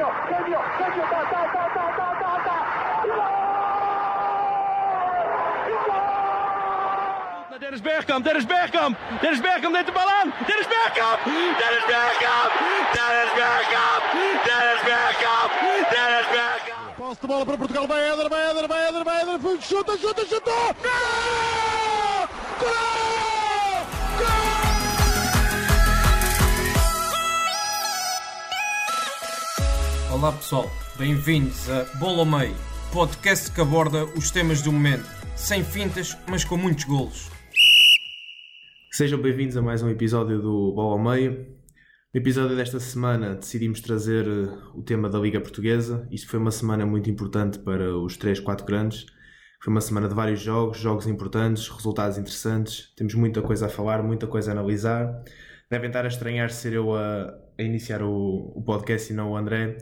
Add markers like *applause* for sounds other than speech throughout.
genio, genio, genio, ta, ta, ta, ta, ta, ta, ta. Dennis Bergkamp, Dennis Bergkamp, Dennis Bergkamp neemt de bal aan. Dennis Bergkamp, Dennis Bergkamp, Dennis Bergkamp, Dennis Bergkamp, Dennis Bergkamp. Posse de bola para Portugal, vai Éder, vai Éder, vai Éder, vai Éder, chuta, chuta, chuta! Gol! Gol! Olá pessoal, bem-vindos a Bola ao Meio, podcast que aborda os temas do momento, sem fintas, mas com muitos golos. Sejam bem-vindos a mais um episódio do Bola ao Meio. No episódio desta semana decidimos trazer eh, o tema da Liga Portuguesa. Isto foi uma semana muito importante para os 3, 4 grandes. Foi uma semana de vários jogos, jogos importantes, resultados interessantes. Temos muita coisa a falar, muita coisa a analisar. Devem estar a estranhar ser eu a, a iniciar o, o, podcast e não o André.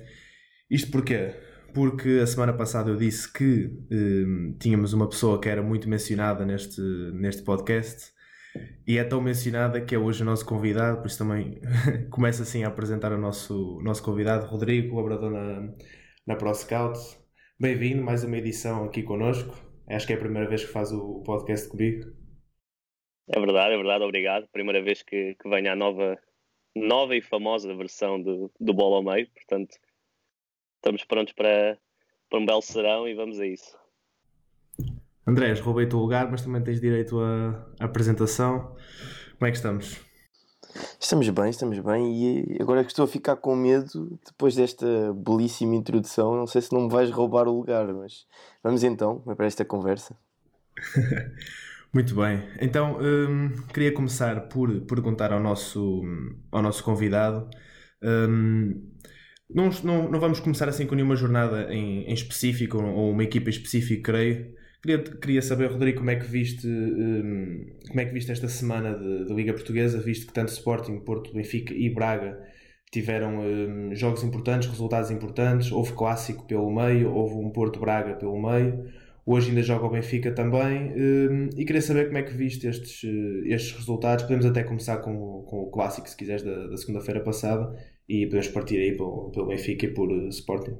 Isto porquê? Porque a semana passada eu disse que eh, tínhamos uma pessoa que era muito mencionada neste, neste podcast e é tão mencionada que é hoje o nosso convidado, por isso também *laughs* começa assim a apresentar o nosso, nosso convidado, Rodrigo, colaborador na, na ProScout. Bem-vindo, mais uma edição aqui connosco. Acho que é a primeira vez que faz o podcast comigo. É verdade, é verdade, obrigado. Primeira vez que, que venho à nova, nova e famosa versão do, do Bola ao Meio, portanto, estamos prontos para, para um belo serão e vamos a isso. Andrés, roubei o teu lugar, mas também tens direito à apresentação. Como é que estamos? Estamos bem, estamos bem. E agora que estou a ficar com medo, depois desta belíssima introdução, não sei se não me vais roubar o lugar, mas vamos então para esta conversa. *laughs* Muito bem. Então, hum, queria começar por perguntar ao nosso, ao nosso convidado. Hum, não, não, não vamos começar assim com nenhuma jornada em, em específico ou uma equipa específica, creio. Queria, queria saber, Rodrigo, como é que viste, hum, como é que viste esta semana de, Liga Portuguesa, visto que tanto Sporting, Porto, Benfica e Braga tiveram hum, jogos importantes, resultados importantes, houve clássico pelo meio, houve um Porto-Braga pelo meio Hoje ainda joga o Benfica também. Hum, e queria saber como é que viste estes, eh, estes resultados. Podemos até começar com, com o clássico, se quiseres, da, da segunda-feira passada. E podemos partir aí pelo, pelo Benfica e por uh, Sporting.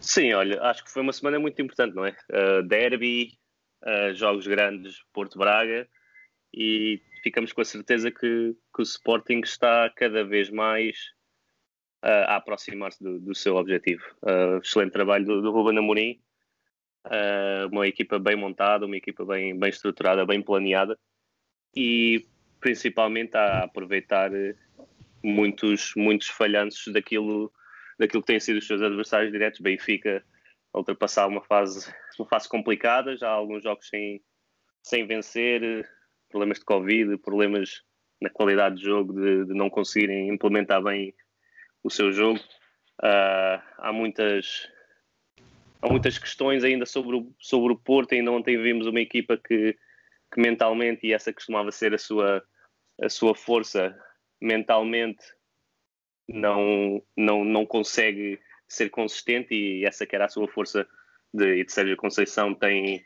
Sim, olha, acho que foi uma semana muito importante, não é? Uh, derby, uh, jogos grandes, Porto-Braga. E ficamos com a certeza que, que o Sporting está cada vez mais a aproximar-se do, do, seu objetivo. excelente trabalho do, do Ruben Amorim uma equipa bem montada, uma equipa bem, bem estruturada, bem planeada e principalmente a aproveitar eh, muitos, muitos falhanços daquilo, daquilo que têm sido os seus adversários diretos. Benfica ultrapassar uma fase, uma fase complicada, já há alguns jogos sem, sem vencer, problemas de Covid, problemas na qualidade de jogo, de, de não conseguirem implementar bem o seu jogo. Uh, há muitas há muitas questões ainda sobre o, sobre o Porto. Ainda ontem vimos uma equipa que, que mentalmente, e essa costumava ser a sua, a sua força, mentalmente não, não, não consegue ser consistente e essa que era a sua força de, de Sérgio Conceição tem,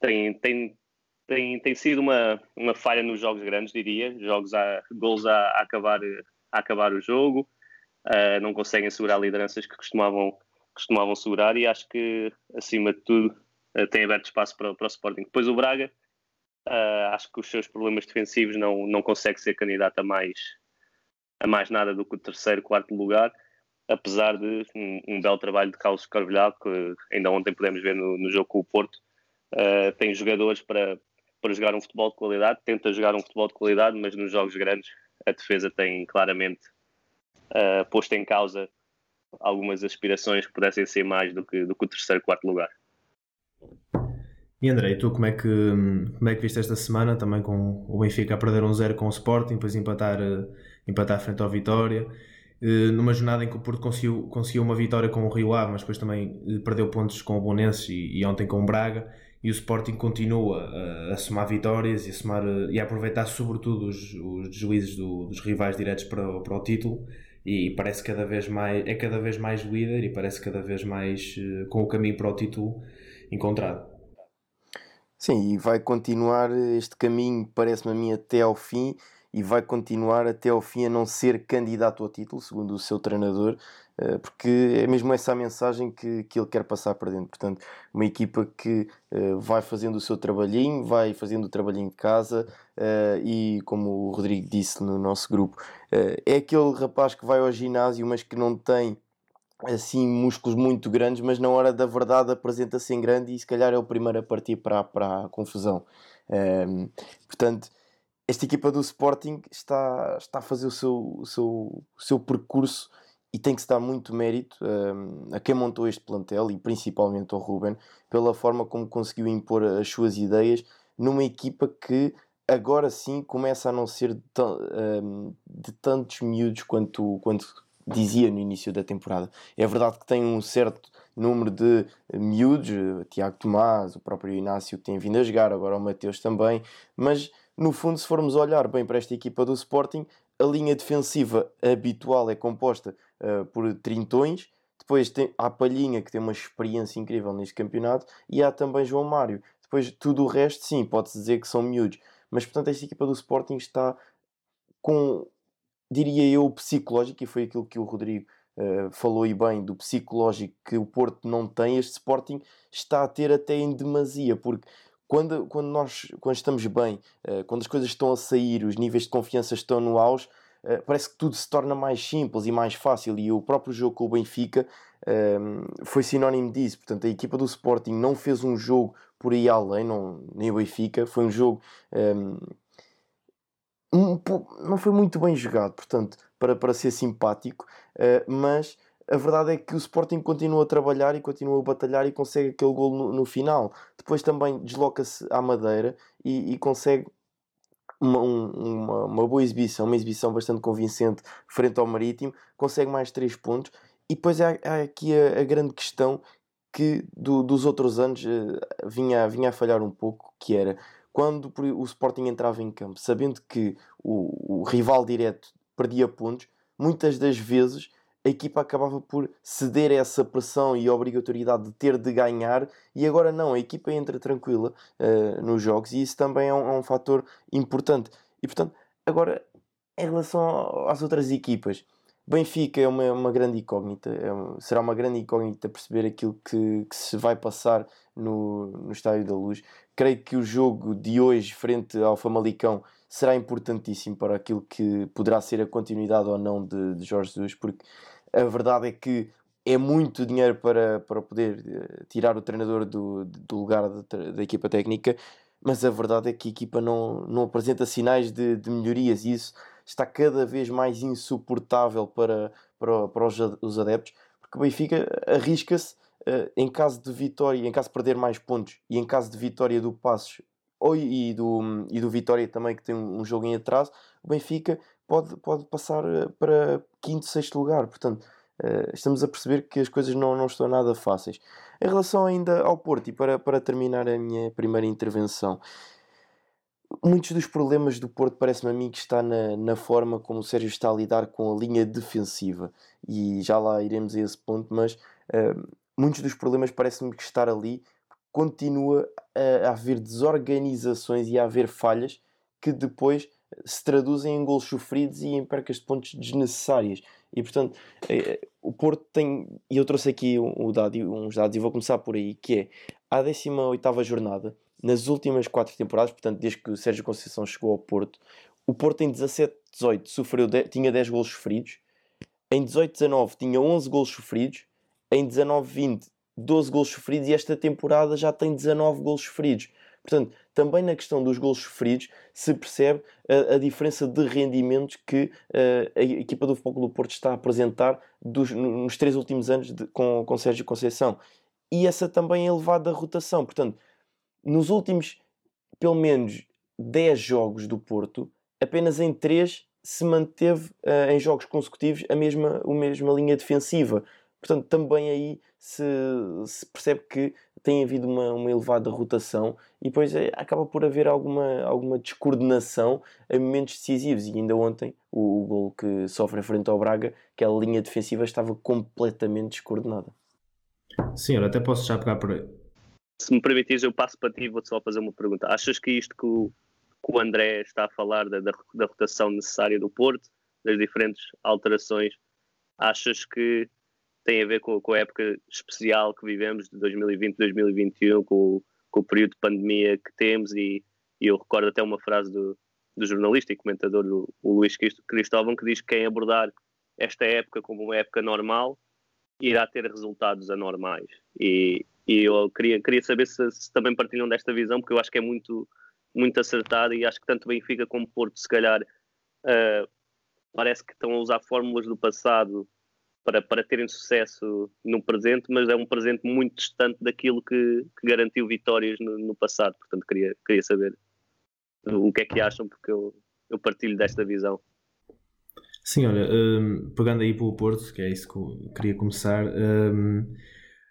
tem, tem, tem, tem sido uma, uma falha nos jogos grandes, diria. Jogos a, gols a, a acabar, a acabar o jogo, uh, não conseguem segurar lideranças que costumavam costumavam segurar e acho que, acima de tudo, uh, tem aberto espaço para, para o Sporting. Depois o Braga, uh, acho que os seus problemas defensivos não, não consegue ser candidato a mais, a mais nada do que o terceiro, quarto lugar, apesar de um, um belo trabalho de Carlos Carvalhal, que ainda ontem pudemos ver no, no jogo com o Porto, uh, tem jogadores para, para jogar um futebol de qualidade, tenta jogar um futebol de qualidade, mas nos jogos grandes a defesa tem claramente uh, posto em causa algumas aspirações que pudessem ser mais do que, do que o terceiro, quarto lugar. E André, tu como é, que, como é que viste esta semana? Também com o Benfica a perder um zero com o Sporting, depois empatar, eh, empatar frente ao Vitória, eh, numa jornada em que o Porto conseguiu, conseguiu uma vitória com o Rio Ave, mas depois também eh, perdeu pontos com o Bonense e, e ontem com o Braga, e o Sporting continua a, a somar vitórias e a, somar, e a aproveitar sobretudo os, os deslizes do, dos rivais diretos para, para o título, e parece cada vez mais é cada vez mais líder e parece cada vez mais com o caminho para o título encontrado. Sim, e vai continuar este caminho, parece-me a mim, até ao fim. e vai continuar até ao fim a não ser candidato ao título, segundo o seu treinador, uh, porque é mesmo essa a mensagem que, que ele quer passar para dentro. Portanto, uma equipa que uh, vai fazendo o seu trabalhinho, vai fazendo o trabalhinho de casa e, como o Rodrigo disse no nosso grupo, é aquele rapaz que vai ao ginásio, mas que não tem assim músculos muito grandes, mas na hora da verdade apresenta-se em grande e se calhar é o primeiro a partir para, para a confusão. Um, portanto, esta equipa do Sporting está, está a fazer o seu, o seu, o seu percurso e tem que se dar muito mérito um, a quem montou este plantel e principalmente ao Ruben pela forma como conseguiu impor as suas ideias numa equipa que agora sim começa a não ser de, um, de tantos miúdos quanto, quanto dizia no início da temporada. É verdade que tem um certo número de miúdos, Tiago Tomás, o próprio Inácio que tem vindo a jogar, agora o Mateus também, mas no fundo, se formos olhar bem para esta equipa do Sporting, a linha defensiva habitual é composta uh, por trintões, depois tem, há Palhinha que tem uma experiência incrível neste campeonato e há também João Mário. Depois tudo o resto, sim, pode-se dizer que são miúdos, mas portanto esta equipa do Sporting está com diria eu, psicológico, e foi aquilo que o Rodrigo uh, falou e bem, do psicológico que o Porto não tem, este Sporting está a ter até em demasia, porque quando, quando nós quando estamos bem, uh, quando as coisas estão a sair, os níveis de confiança estão no auge, uh, parece que tudo se torna mais simples e mais fácil, e o próprio jogo com o Benfica foi sinónimo disso. Portanto, a equipa do Sporting não fez um jogo por aí além, não, nem o Benfica, foi um jogo um, um, não foi muito bem jogado, portanto, para, para ser simpático, uh, mas a verdade é que o Sporting continua a trabalhar e continua a batalhar e consegue aquele gol no, no final. Depois também desloca-se à Madeira e, e consegue uma, um, uma, uma, boa exibição, uma exibição bastante convincente frente ao Marítimo, consegue mais 3 pontos. E depois há, há aqui a, a, grande questão que do, dos outros anos uh, vinha, vinha a falhar um pouco, que era quando o Sporting entrava em campo, sabendo que o, o rival direto perdia pontos, muitas das vezes a equipa acabava por ceder a essa pressão e obrigatoriedade de ter de ganhar, e agora não, a equipa entra tranquila uh, nos jogos e isso também é um, é um fator importante. E portanto, agora em relação às outras equipas, Benfica é uma, uma grande incógnita, é será uma grande incógnita perceber aquilo que, que se vai passar no, no Estádio da Luz. Creio que o jogo de hoje, frente ao Famalicão, será importantíssimo para aquilo que poderá ser a continuidade ou não de, de Jorge Jesus, porque a verdade é que é muito dinheiro para, para poder eh, tirar o treinador do, do lugar da, da equipa técnica, mas a verdade é que a equipa não, não apresenta sinais de, de melhorias e isso está cada vez mais insuportável para, para, para os, os adeptos, porque o Benfica arrisca-se uh, em caso de vitória, em caso de perder mais pontos e em caso de vitória do Passos ou, e, do, e do Vitória também, que tem um, um jogo em atraso, o Benfica pode, pode passar eh, para quinto, sexto lugar. Portanto, uh, estamos a perceber que as coisas não, não estão nada fáceis. Em relação ainda ao Porto, e para, para terminar a minha primeira intervenção, muitos dos problemas do Porto parece-me a mim que está na, na forma como o Sérgio está a lidar com a linha defensiva e já lá iremos a esse ponto, mas uh, muitos dos problemas parece-me que estar ali continua a, a haver desorganizações e a haver falhas que depois se traduzem em gols sofridos e em percas de pontos desnecessárias. E portanto, eh, o Porto tem, e eu trouxe aqui um, um dado, uns dados e vou começar por aí, que é a 18 jornada, nas últimas quatro temporadas, portanto, desde que o Sérgio Conceição chegou ao Porto, o Porto em 17-18 sofreu tinha 10 golos sofridos, em 18-19 tinha 11 golos sofridos, em 19-20 12 golos sofridos e esta temporada já tem 19 golos sofridos. Portanto, também na questão dos golos sofridos se percebe a, a diferença de rendimentos que uh, a equipa do Futebol do Porto está a apresentar dos, nos três últimos anos de, com, com Sérgio Conceição. E essa também é elevada rotação. Portanto, nos últimos pelo menos 10 jogos do Porto, apenas em 3 se manteve uh, em jogos consecutivos a mesma, a mesma linha defensiva. Portanto, também aí se, se percebe que tem havido uma, uma elevada rotação e depois é, acaba por haver alguma, alguma descoordenação em momentos decisivos. E ainda ontem, o, o gol que sofre frente ao Braga, aquela linha defensiva estava completamente descoordenada. Senhor, até posso já pegar por se me permitires, eu passo para ti e vou-te só fazer uma pergunta. Achas que isto que o, o André está a falar da, da, da rotação necessária do Porto, das diferentes alterações. Achas que tem a ver com, com, a época especial que vivemos de 2020, 2021, com, com o período de pandemia que temos e, e eu recordo até uma frase do, do jornalista e comentador do, Luís Cristóvão que diz que quem abordar esta época como uma época normal irá ter resultados anormais e, e eu queria, queria saber se, se, também partilham desta visão porque eu acho que é muito, muito acertada e acho que tanto Benfica como Porto se calhar uh, parece que estão a usar fórmulas do passado para, para terem sucesso no presente, mas é um presente muito distante daquilo que, que garantiu vitórias no, no, passado. Portanto, queria, queria saber o que é que acham, porque eu, eu partilho desta visão. Sim, olha, um, pegando aí para o Porto, que é isso que eu queria começar, um,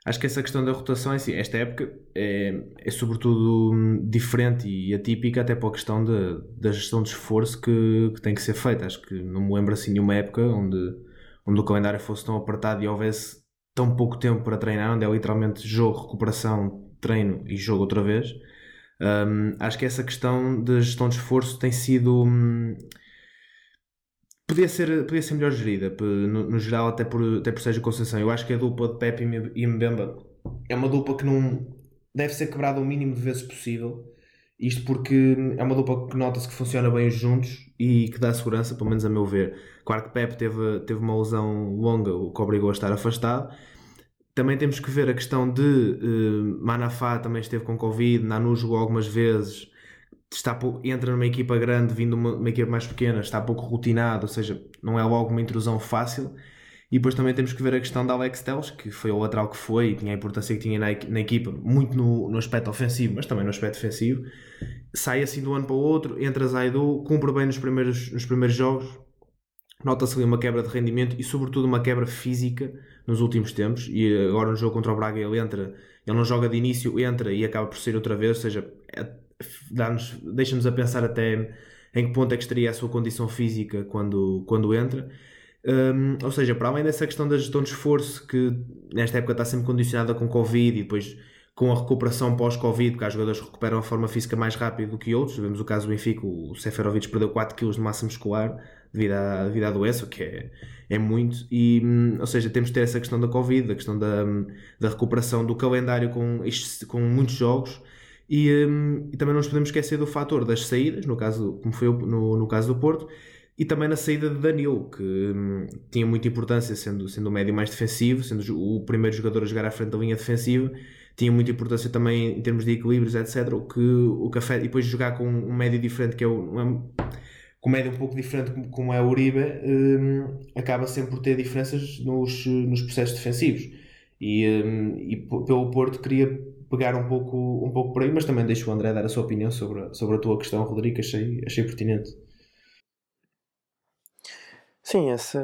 acho que essa questão da rotação, é assim, esta época é, é sobretudo hum, diferente e atípica até para a questão de, da gestão de esforço que, que tem que ser feita. Acho que não me lembro assim de uma época onde onde o calendário fosse tão apertado e houvesse tão pouco tempo para treinar, onde é literalmente jogo, recuperação, treino e jogo outra vez. Um, acho que essa questão da gestão de esforço tem sido. Hum, podia, ser, podia ser melhor gerida, no, no, geral, até por, até por Sérgio Conceição. Eu acho que a dupla de Pepe e Mbemba é uma dupla que não deve ser quebrada o mínimo de vezes possível. Isto porque é uma dupla que nota-se que funciona bem juntos e que dá segurança, pelo menos a meu ver. Claro que Pep teve, teve uma lesão longa, o que obrigou a estar afastado. Também temos que ver a questão de uh, Manafá também esteve com Covid, Nanu jogou algumas vezes, está, entra numa equipa grande, vindo uma, uma equipa mais pequena, está pouco rotinado, ou seja, não é logo uma intrusão fácil. E depois também temos que ver a questão da Alex Teles, que foi o lateral que foi e tinha a importância que tinha na, na equipa, muito no, no, aspecto ofensivo, mas também no aspecto defensivo. Sai assim de um ano para o outro, entra Zaidu, cumpre bem nos primeiros, nos primeiros jogos, nota-se ali uma quebra de rendimento e, sobretudo, uma quebra física nos últimos tempos. E agora no jogo contra o Braga ele entra, ele não joga de início, entra e acaba por sair outra vez, ou seja, é, deixa-nos a pensar até em que ponto é que estaria a sua condição física quando, quando entra. Um, ou seja, para além dessa questão da gestão de esforço, que nesta época está sempre condicionada com Covid e depois com a recuperação pós-Covid, porque há jogadores recuperam a forma física mais rápido do que outros. Vemos o caso do Benfica, o Seferovic perdeu 4 kg de massa muscular devido à, devido à doença, o que é, é muito. E, hum, ou seja, temos de ter essa questão da Covid, a questão da, hum, da recuperação do calendário com, com muitos jogos. E, um, e também não nos podemos esquecer do fator das saídas, no caso, como foi no, no caso do Porto, e também na saída de Danilo, que hum, tinha muita importância, sendo, sendo o médio mais defensivo, sendo o primeiro jogador a jogar à frente da linha defensiva, tinha muita importância também em termos de equilíbrios, etc. O que o café, e depois jogar com um médio diferente, que é. Um, com um médio um pouco diferente como é o Uribe, hum, acaba sempre por ter diferenças nos, nos processos defensivos. E, hum, e pelo Porto queria pegar um pouco, um pouco por aí, mas também deixo o André dar a sua opinião sobre, sobre a tua questão, Rodrigo, achei, achei pertinente. Sim, essa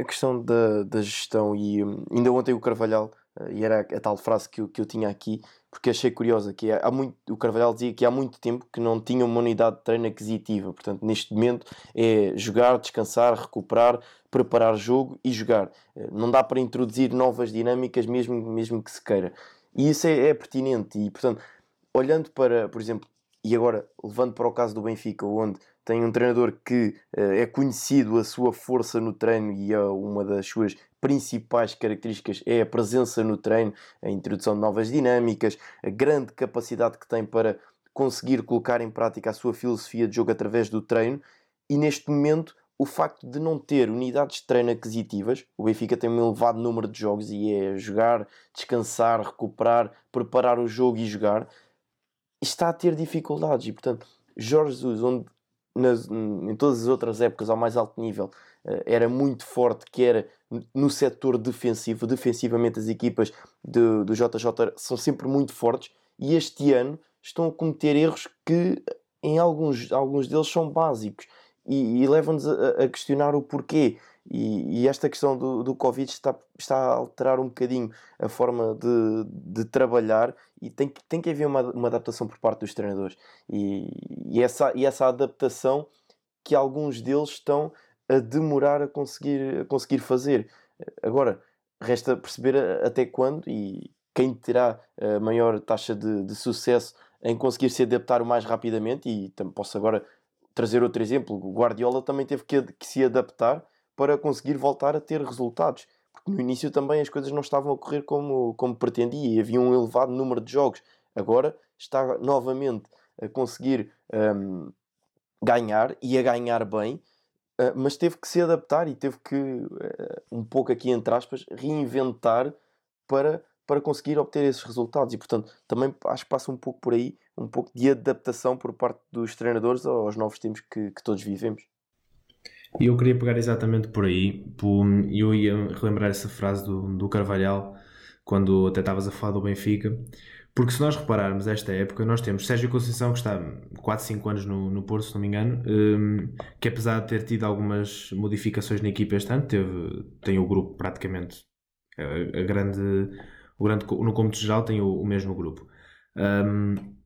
a questão da, da gestão e hum, ainda ontem o Carvalhal, eh, e era a tal frase que eu, que eu tinha aqui, porque achei curiosa, que é, há muito, o Carvalhal dizia que há muito tempo que não tinha uma unidade de treino aquisitiva, portanto neste momento é jogar, descansar, recuperar, preparar jogo e jogar. Eh, não dá para introduzir novas dinâmicas mesmo, mesmo que se queira. E isso é, é pertinente e, portanto, olhando para, por exemplo, e agora levando para o caso do Benfica, onde tem um treinador que uh, é conhecido a sua força no treino e é uma das suas principais características é a presença no treino, a introdução de novas dinâmicas, a grande capacidade que tem para conseguir colocar em prática a sua filosofia de jogo através do treino. E neste momento, o facto de não ter unidades de treino aquisitivas, o Benfica tem um elevado número de jogos e é jogar, descansar, recuperar, preparar o jogo e jogar, está a ter dificuldades. E portanto, Jorge Jesus, onde nas, em todas as outras épocas ao mais alto nível eh, era muito forte, que era no setor defensivo. Defensivamente, as equipas do, do JJ são sempre muito fortes e este ano estão a cometer erros que, em alguns, alguns deles, são básicos e, e levam-nos a, a, questionar o porquê. E, e, esta questão do, do Covid está, está a alterar um bocadinho a forma de, de trabalhar e tem, tem que haver uma, uma adaptação por parte dos treinadores. E, e, essa, e essa adaptação que alguns deles estão a demorar a conseguir, a conseguir fazer. Agora, resta perceber até quando e quem terá a maior taxa de, de sucesso em conseguir se adaptar o mais rapidamente e posso agora trazer outro exemplo, o Guardiola também teve que, que se adaptar para conseguir voltar a ter resultados porque no início também as coisas não estavam a correr como, como pretendia e havia um elevado número de jogos. Agora está novamente a conseguir um, ganhar e a ganhar bem, uh, mas teve que se adaptar e teve que, uh, um pouco aqui entre aspas, reinventar para, para conseguir obter esses resultados. E portanto, também acho que passa um pouco por aí, um pouco de adaptação por parte dos treinadores aos novos tempos que, que todos vivemos. E eu queria pegar exatamente por aí, e eu ia relembrar essa frase do, do Carvalhal, quando até estavas a falar do Benfica, porque se nós repararmos esta época, nós temos Sérgio Conceição, que está 4, 5 anos no, no Porto, se não me engano, um, que apesar de ter tido algumas modificações na equipa este ano, teve, tem o grupo praticamente, a, a grande, o grande, no cômputo geral tem o, o mesmo grupo. Um,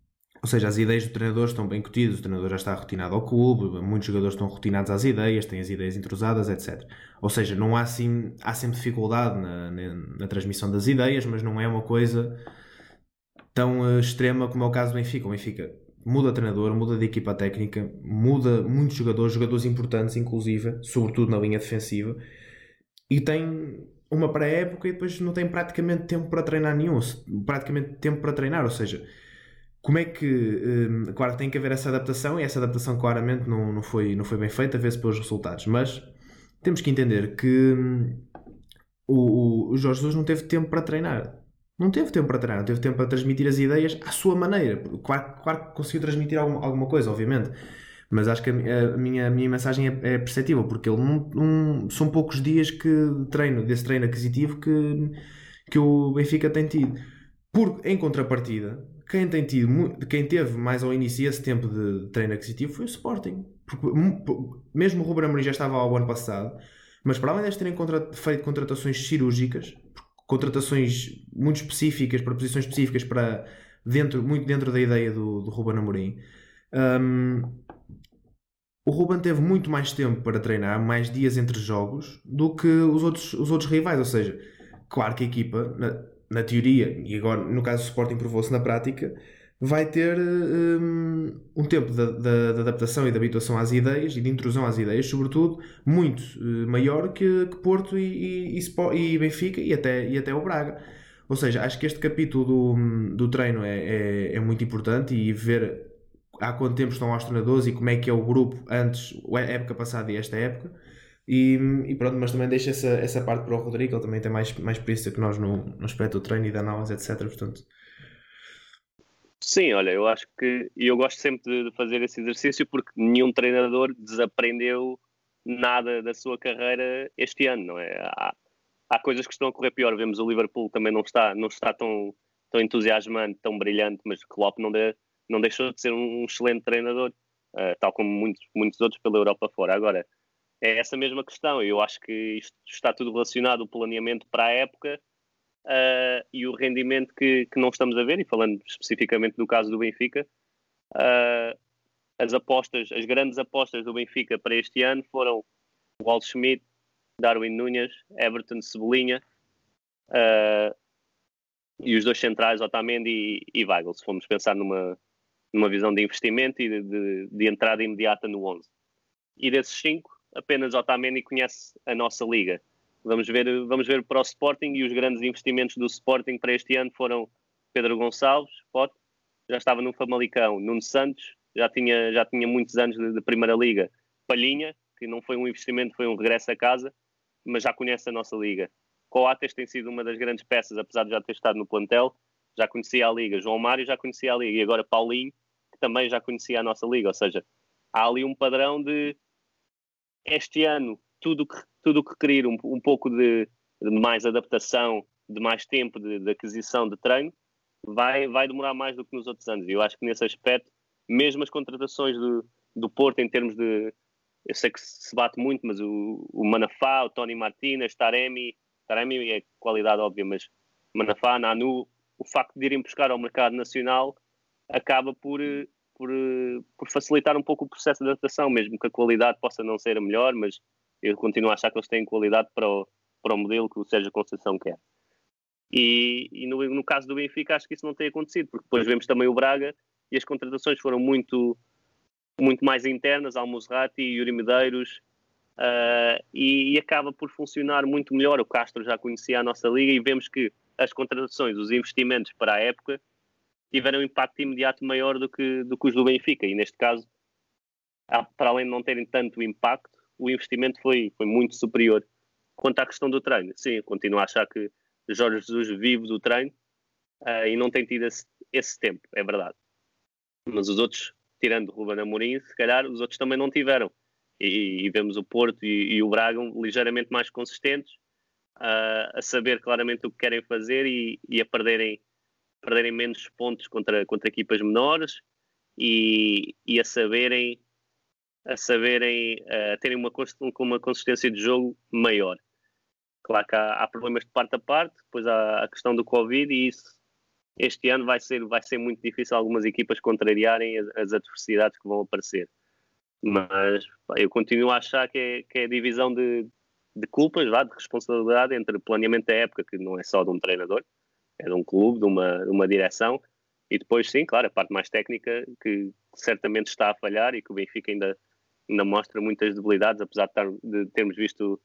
ou seja, as ideias do treinador estão bem cotidas, o treinador já está rotinado ao clube, muitos jogadores estão rotinados às ideias, têm as ideias entrosadas, etc. Ou seja, não há, assim, há sempre dificuldade na, na, na transmissão das ideias, mas não é uma coisa tão uh, extrema como é o caso do Benfica. O Benfica muda treinador, muda de equipa técnica, muda muitos jogadores, jogadores importantes, inclusive, sobretudo na linha defensiva, e tem uma pré-época e depois não tem praticamente tempo para treinar nenhum, praticamente tempo para treinar, ou seja como é que, um, claro, tem que haver essa adaptação e essa adaptação claramente não, não, foi, não foi bem feita, vê-se pelos resultados, mas temos que entender que um, o, o Jorge Jesus não teve tempo para treinar. Não teve tempo para treinar, não teve tempo para transmitir as ideias à sua maneira. Claro, claro que conseguiu transmitir alguma, alguma coisa, obviamente, mas acho que a, a, minha, a minha mensagem é, é perceptível, porque ele são poucos dias que treino, desse treino aquisitivo que, que o Benfica tem tido. Por, em contrapartida, quem, tem tido, quem teve mais ao início esse tempo de treino aquisitivo foi o Sporting. Porque, mesmo o Ruben Amorim já estava ao ano passado, mas para além de terem feito contratações cirúrgicas, contratações muito específicas, para posições específicas, para dentro, muito dentro da ideia do, do Ruben Amorim, um, o Ruben teve muito mais tempo para treinar, mais dias entre jogos, do que os outros, os outros rivais. Ou seja, claro que a equipa na teoria, e agora no caso do Sporting provou-se na prática, vai ter um, um tempo de, de, de, adaptação e de habituação às ideias e de intrusão às ideias, sobretudo, muito uh, maior que, que Porto e, e, e, Benfica e até, e até o Braga. Ou seja, acho que este capítulo do, do treino é, é, é muito importante e ver há quanto tempo estão os treinadores e como é que é o grupo antes, a época passada e esta época e, e, pronto, mas também deixo essa, essa parte para o Rodrigo, ele também tem mais, mais experiência que nós no, no aspecto do treino e da análise, etc. Portanto. Sim, olha, eu acho que eu gosto sempre de fazer esse exercício porque nenhum treinador desaprendeu nada da sua carreira este ano, não é? Há, há coisas que estão a correr pior. Vemos o Liverpool também não está, não está tão, tão entusiasmante, tão brilhante, mas Klopp não, de, não deixou de ser um excelente treinador, uh, tal como muitos, muitos outros pela Europa fora. Agora, é essa mesma questão. Eu acho que isto está tudo relacionado, o planeamento para a época uh, e o rendimento que, que não estamos a ver, e falando especificamente do caso do Benfica, uh, as apostas, as grandes apostas do Benfica para este ano foram Walt Schmidt, Darwin Nunes, Everton Cebolinha uh, e os dois centrais, Otamendi e, e Weigl, se formos pensar numa, numa visão de investimento e de, de, de entrada imediata no 11. E desses cinco, apenas Otamendi conhece a nossa liga. Vamos ver, vamos ver para o Sporting e os grandes investimentos do Sporting para este ano foram Pedro Gonçalves, Pote, já estava no Famalicão, Nuno Santos, já tinha, já tinha muitos anos de, de, Primeira Liga, Palhinha, que não foi um investimento, foi um regresso a casa, mas já conhece a nossa liga. Coates tem sido uma das grandes peças, apesar de já ter estado no plantel, já conhecia a liga. João Mário já conhecia a liga e agora Paulinho, que também já conhecia a nossa liga. Ou seja, há ali um padrão de este ano, tudo que, tudo que querer um, um pouco de, de, mais adaptação, de mais tempo de, de, aquisição de treino, vai, vai demorar mais do que nos outros anos. E eu acho que nesse aspecto, mesmo as contratações do, do Porto, em termos de. Eu sei que se bate muito, mas o, o Manafá, o Tony Martinez, Taremi, Taremi é qualidade óbvia, mas Manafá, Nanu, o facto de irem buscar ao mercado nacional acaba por, por, eh, por facilitar um pouco o processo de adaptação, mesmo que a qualidade possa não ser a melhor, mas eu continuo a achar que eles têm qualidade para o, para o modelo que o Sérgio Conceição quer. E, e no, no, caso do Benfica, acho que isso não tem acontecido, porque depois vemos também o Braga e as contratações foram muito, muito mais internas, Almozrati, Yuri Medeiros, uh, e, e, acaba por funcionar muito melhor. O Castro já conhecia a nossa liga e vemos que as contratações, os investimentos para a época, tiveram um impacto imediato maior do que, do que os do Benfica, e neste caso, para além de não terem tanto impacto, o investimento foi, foi muito superior. Quanto à questão do treino, sim, continuo a achar que Jorge Jesus vive do treino uh, e não tem tido esse, esse tempo, é verdade. Mas os outros, tirando Ruben Amorim, se calhar os outros também não tiveram. E, e vemos o Porto e, e, o Braga ligeiramente mais consistentes, uh, a saber claramente o que querem fazer e, e, a perderem, perderem menos pontos contra, contra equipas menores e, e a saberem a saberem uh, terem uma, uma consistência de jogo maior. Claro que há, há, problemas de parte a parte, depois há a questão do Covid e isso este ano vai ser, vai ser muito difícil algumas equipas contrariarem as, as adversidades que vão aparecer. Mas pá, eu continuo a achar que é, que é a divisão de, de culpas, lá, de responsabilidade entre planeamento da época, que não é só de um treinador, é de um clube, de uma, de uma direção, e depois, sim, claro, a parte mais técnica, que certamente está a falhar e que o Benfica ainda, ainda mostra muitas debilidades, apesar de, de termos visto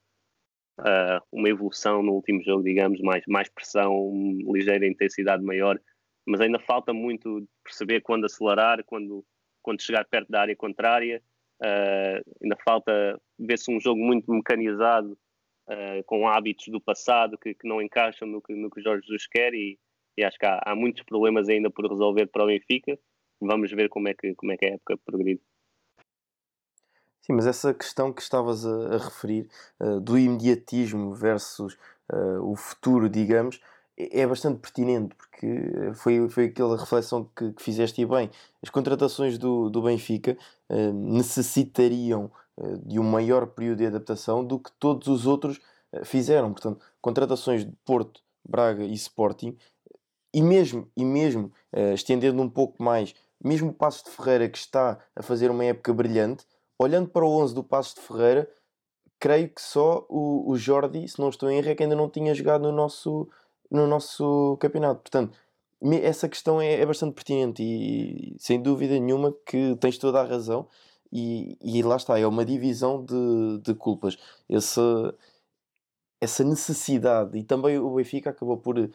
uh, uma evolução no último jogo, digamos, mais, mais pressão, ligeira intensidade maior, mas ainda falta muito perceber quando acelerar, quando, quando chegar perto da área contrária. Uh, ainda falta ver-se um jogo muito mecanizado, uh, com hábitos do passado que, que não encaixam no que, no que Jorge Jesus quer e, e acho que há, há, muitos problemas ainda por resolver para o Benfica. Vamos ver como é que, como é que a época progride. Sim, mas essa questão que estavas a, a referir, uh, do imediatismo versus uh, o futuro, digamos, é, é bastante pertinente, porque foi, foi aquela reflexão que, que fizeste e bem. As contratações do, do Benfica necessitariam de um maior período de adaptação do que todos os outros fizeram. Portanto, contratações de Porto, Braga e Sporting, e mesmo, e mesmo estendendo um pouco mais, mesmo o Passos de Ferreira, que está a fazer uma época brilhante, olhando para o 11 do Passos de Ferreira, creio que só o, o Jordi, se não estou em erro, é que ainda não tinha jogado no nosso, no nosso campeonato. Portanto, essa questão é, é bastante pertinente e, sem dúvida nenhuma que tens toda a razão. E, e lá está, é uma divisão de, de culpas. Essa, essa necessidade, e também o Benfica acabou por uh,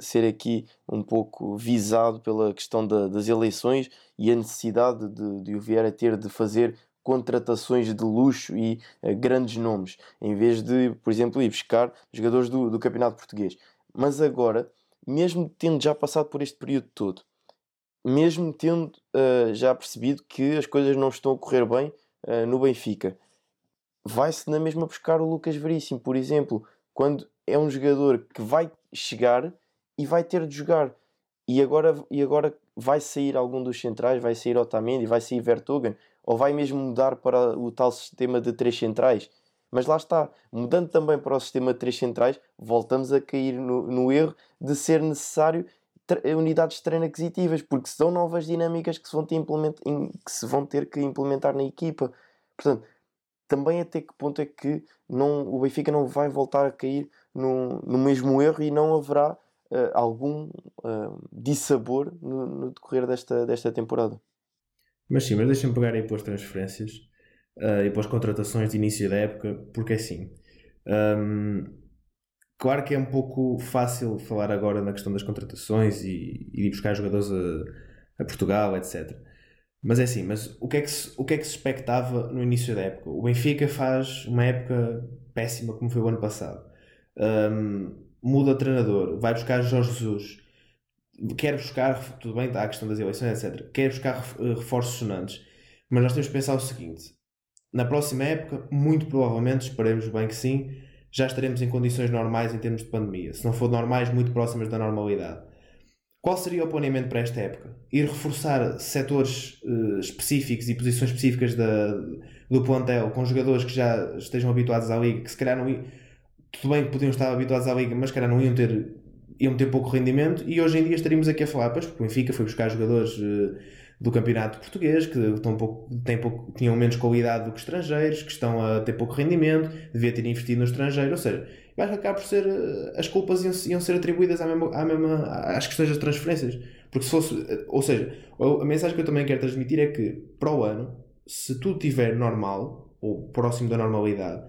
ser aqui um pouco visado pela questão da, das eleições e a necessidade de, de o Vieira ter de fazer contratações de luxo e uh, grandes nomes, em vez de, por exemplo, ir buscar jogadores do, do Campeonato Português. Mas agora, mesmo tendo já passado por este período todo, mesmo tendo uh, já percebido que as coisas não estão a correr bem uh, no Benfica, vai-se na mesma buscar o Lucas Veríssimo, por exemplo, quando é um jogador que vai chegar e vai ter de jogar. E agora, e agora vai sair algum dos centrais, vai sair Otamendi, vai sair Vertogen, ou vai mesmo mudar para o tal sistema de três centrais. Mas lá está, mudando também para o sistema de três centrais, voltamos a cair no, no erro de ser necessário unidades de treino aquisitivas, porque são novas dinâmicas que se, vão ter que se vão ter que implementar na equipa. Portanto, também até que ponto é que não, o Benfica não vai voltar a cair no, no mesmo erro e não haverá uh, algum uh, dissabor no, no decorrer desta, desta temporada. Mas sim, mas deixa-me pegar aí para as transferências uh, e para as contratações de início da época, porque é assim. Um, claro que é um pouco fácil falar agora na questão das contratações e, e buscar jogadores a, a, Portugal, etc. Mas é assim, mas o que é, que se, o que é que se expectava no início da época? O Benfica faz uma época péssima como foi o ano passado. Um, muda treinador, vai buscar Jorge Jesus quer buscar, tudo bem, está a questão das eleições, etc. Quer buscar eh, reforços sonantes. Mas nós temos que pensar o seguinte: na próxima época, muito provavelmente, esperemos bem que sim, já estaremos em condições normais em termos de pandemia. Se não for normais, muito próximas da normalidade. Qual seria o planeamento para esta época? Ir reforçar setores uh, específicos e posições específicas da, do plantel com jogadores que já estejam habituados à liga, que se calhar não iam. Tudo bem que podiam estar habituados à liga, mas se calhar não iam ter iam ter pouco rendimento e hoje em dia estaríamos aqui a falar, pois, porque o Benfica foi buscar jogadores uh, do campeonato português que estão pouco, têm pouco, tinham menos qualidade do que estrangeiros, que estão a ter pouco rendimento, devia ter investido no estrangeiro, ou seja, vai acabar por ser. eh, As culpas iam, iam ser atribuídas à mesma, à mesma, às questões das transferências. Porque se fosse. eh, Ou seja, a mensagem que eu também quero transmitir é que para o ano, se tudo estiver normal, ou próximo da normalidade,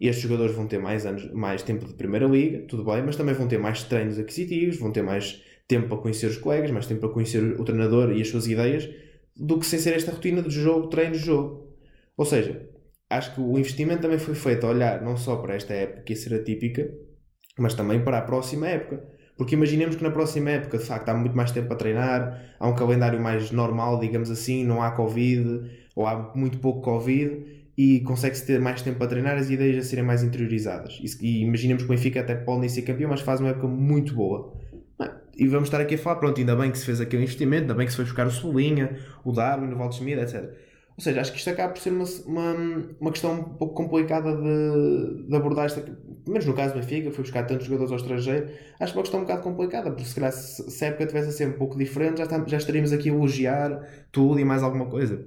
estes jogadores vão ter mais anos, mais tempo de primeira liga, tudo bem, mas também vão ter mais treinos aquisitivos, vão ter mais tempo para conhecer os colegas, mais tempo para conhecer o treinador e as suas ideias, do que sem ser esta rotina de jogo, treino, jogo. Ou seja, acho que o investimento também foi feito a olhar não só para esta época que ia ser atípica, mas também para a próxima época. Porque imaginemos que na próxima época, de facto, há muito mais tempo para treinar, há um calendário mais normal, digamos assim, não há Covid, ou há muito pouco Covid, e consegue-se ter mais tempo para treinar, as ideias a serem mais interiorizadas. E, imaginemos que o Benfica até pode nem ser campeão, mas faz uma época muito boa. E vamos estar aqui a falar, pronto, ainda bem que se fez aquele investimento, ainda bem que se foi buscar o Cebolinha, o Darwin, o Waldschmidt, etc. Ou seja, acho que isto acaba por ser uma, uma, uma questão um pouco complicada de, de abordar esta. Menos no caso do Benfica, foi buscar tantos jogadores ao estrangeiro. Acho que uma questão um bocado complicada, porque se calhar se, se a época tivesse a ser um pouco diferente, já, está, já estaríamos aqui a elogiar tudo e mais alguma coisa.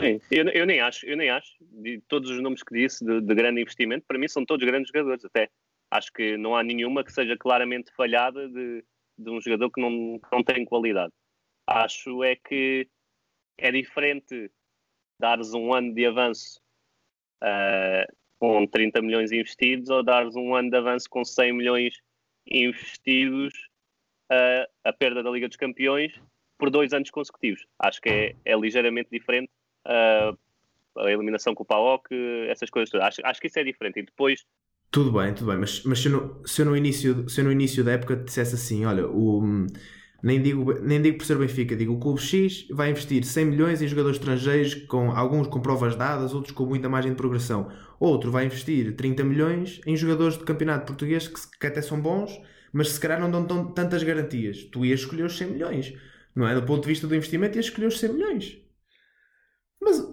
Sim, eu, eu nem acho, eu nem acho. De todos os nomes que disse de, de grande investimento, para mim são todos grandes jogadores, até. Acho que não há nenhuma que seja claramente falhada de, de um jogador que não, não tem qualidade. Acho é que é diferente dares um ano de avanço uh, com 30 milhões investidos ou dares um ano de avanço com 100 milhões investidos uh, a perda da Liga dos Campeões por dois anos consecutivos. Acho que é, é ligeiramente diferente uh, a eliminação com o PAOC, essas coisas todas. Acho, acho que isso é diferente. E depois tudo bem, tudo bem, mas, mas se, eu no, se, eu no início, se no início da época dissesse assim, olha, o, nem, digo, nem digo por ser Benfica, digo o Clube X vai investir 100 milhões em jogadores estrangeiros, com alguns com provas dadas, outros com muita margem de progressão. Outro vai investir 30 milhões em jogadores de campeonato português que, que até são bons, mas se calhar não dão tão, tantas garantias. Tu ias escolher os 100 milhões, não é? Do ponto de vista do investimento, ias escolher os 100 milhões. Mas,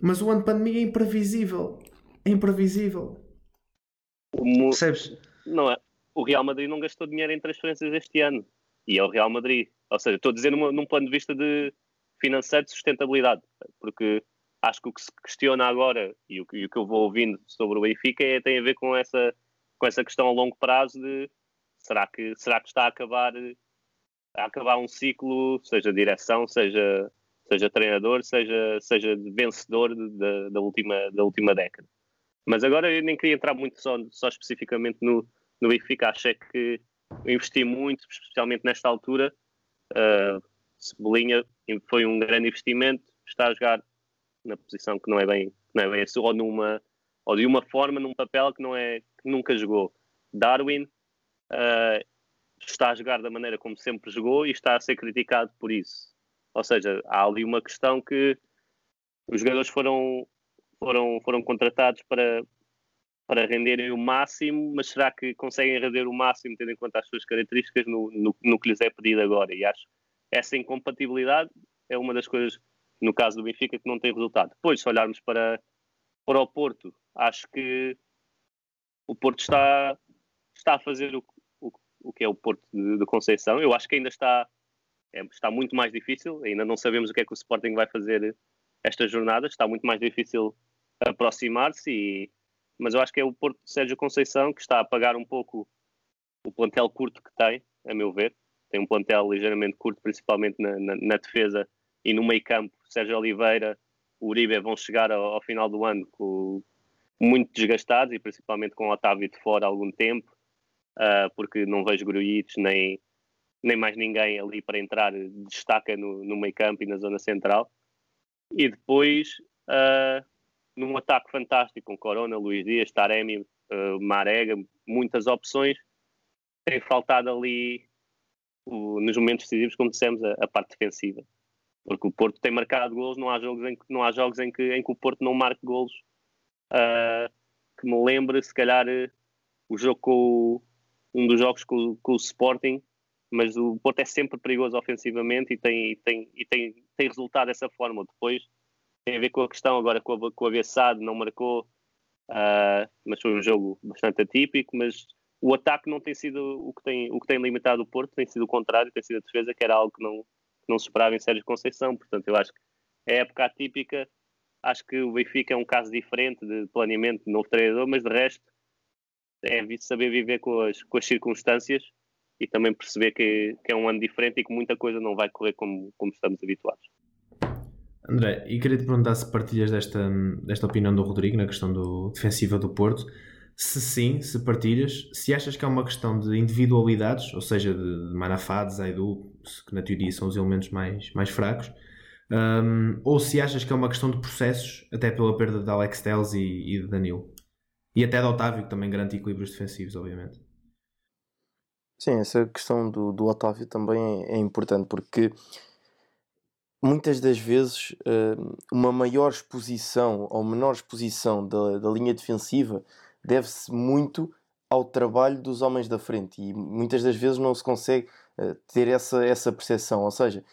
mas o ano de pandemia é imprevisível. É imprevisível. O, Percebes? Não é. O Real Madrid não gastou dinheiro em transferências este ano. E é o Real Madrid. Ou seja, estou a dizer numa, num plano de vista de financeiro de sustentabilidade. Porque acho que o que se questiona agora e o que, e o que eu vou ouvindo sobre o Benfica é, tem a ver com essa, com essa questão a longo prazo de será que, será que está a acabar, a acabar um ciclo, seja direção, seja, seja treinador, seja, seja vencedor de, da, última, da última década. Mas agora eu nem queria entrar muito só, só especificamente no, no Benfica. Achei que investi muito, especialmente nesta altura. Uh, Cebolinha foi um grande investimento. Está a jogar na posição que não é bem, não é bem ou, numa, ou de uma forma, num papel que, não é, que nunca jogou. Darwin uh, está a jogar da maneira como sempre jogou e está a ser criticado por isso. Ou seja, há ali uma questão que os jogadores foram foram, foram contratados para, para renderem o máximo, mas será que conseguem render o máximo tendo em conta as suas características no, no, no que lhes é pedido agora? E acho essa incompatibilidade é uma das coisas, no caso do Benfica, que não tem resultado. Depois, se olharmos para, para o Porto, acho que o Porto está, está a fazer o, o, o que é o Porto de, de Conceição. Eu acho que ainda está, é, está muito mais difícil, ainda não sabemos o que é que o Sporting vai fazer esta jornada, está muito mais difícil aproximar-se, mas eu acho que é o Porto de Sérgio Conceição que está a pagar um pouco o plantel curto que tem, a meu ver. Tem um plantel ligeiramente curto, principalmente na, na, na defesa e no meio campo. Sérgio Oliveira, o Uribe vão chegar ao, ao final do ano com, muito desgastados e principalmente com o Otávio de fora há algum tempo, uh, porque não vejo Gruites nem, nem mais ninguém ali para entrar, destaca no, no meio campo e na zona central. E depois, uh, num ataque fantástico com Corona, Luís Dias, Taremi, uh, Marega, muitas opções, tem faltado ali, o, nos momentos decisivos, como dissemos, a, a, parte defensiva. Porque o Porto tem marcado golos, não há jogos em que, não há jogos em que, em que o Porto não marque golos. Uh, que me lembre, se calhar, o jogo com um dos jogos com, com o Sporting, mas o Porto é sempre perigoso ofensivamente e tem, e tem, e tem, tem resultado dessa forma. Depois tem a ver com a questão agora com a, com não marcou, uh, mas foi um jogo bastante atípico, mas o ataque não tem sido o que tem, o que tem limitado o Porto, tem sido o contrário, tem sido a defesa, que era algo que não, que não se esperava em Sérgio Conceição. Portanto, eu acho que é época atípica, acho que o Benfica é um caso diferente de planeamento de novo treinador, mas de resto é saber viver com as, com as circunstâncias e também perceber que, que, é um ano diferente e que muita coisa não vai correr como, como estamos habituados. André, e queria te perguntar se partilhas desta, desta opinião do Rodrigo na questão do defensiva do Porto. Se sim, se partilhas, se achas que é uma questão de individualidades, ou seja, de, de Manafá, de Zaidu, que na teoria são os elementos mais, mais fracos, um, ou se achas que é uma questão de processos, até pela perda de Alex Telles e, e de Danilo. E até de Otávio, que também garante equilíbrios defensivos, obviamente. Sim, essa questão do, do Otávio também é, é importante, porque muitas das vezes uh, uma maior exposição ou menor exposição da, da linha defensiva deve-se muito ao trabalho dos homens da frente e muitas das vezes não se consegue uh, ter essa, essa percepção. Ou seja,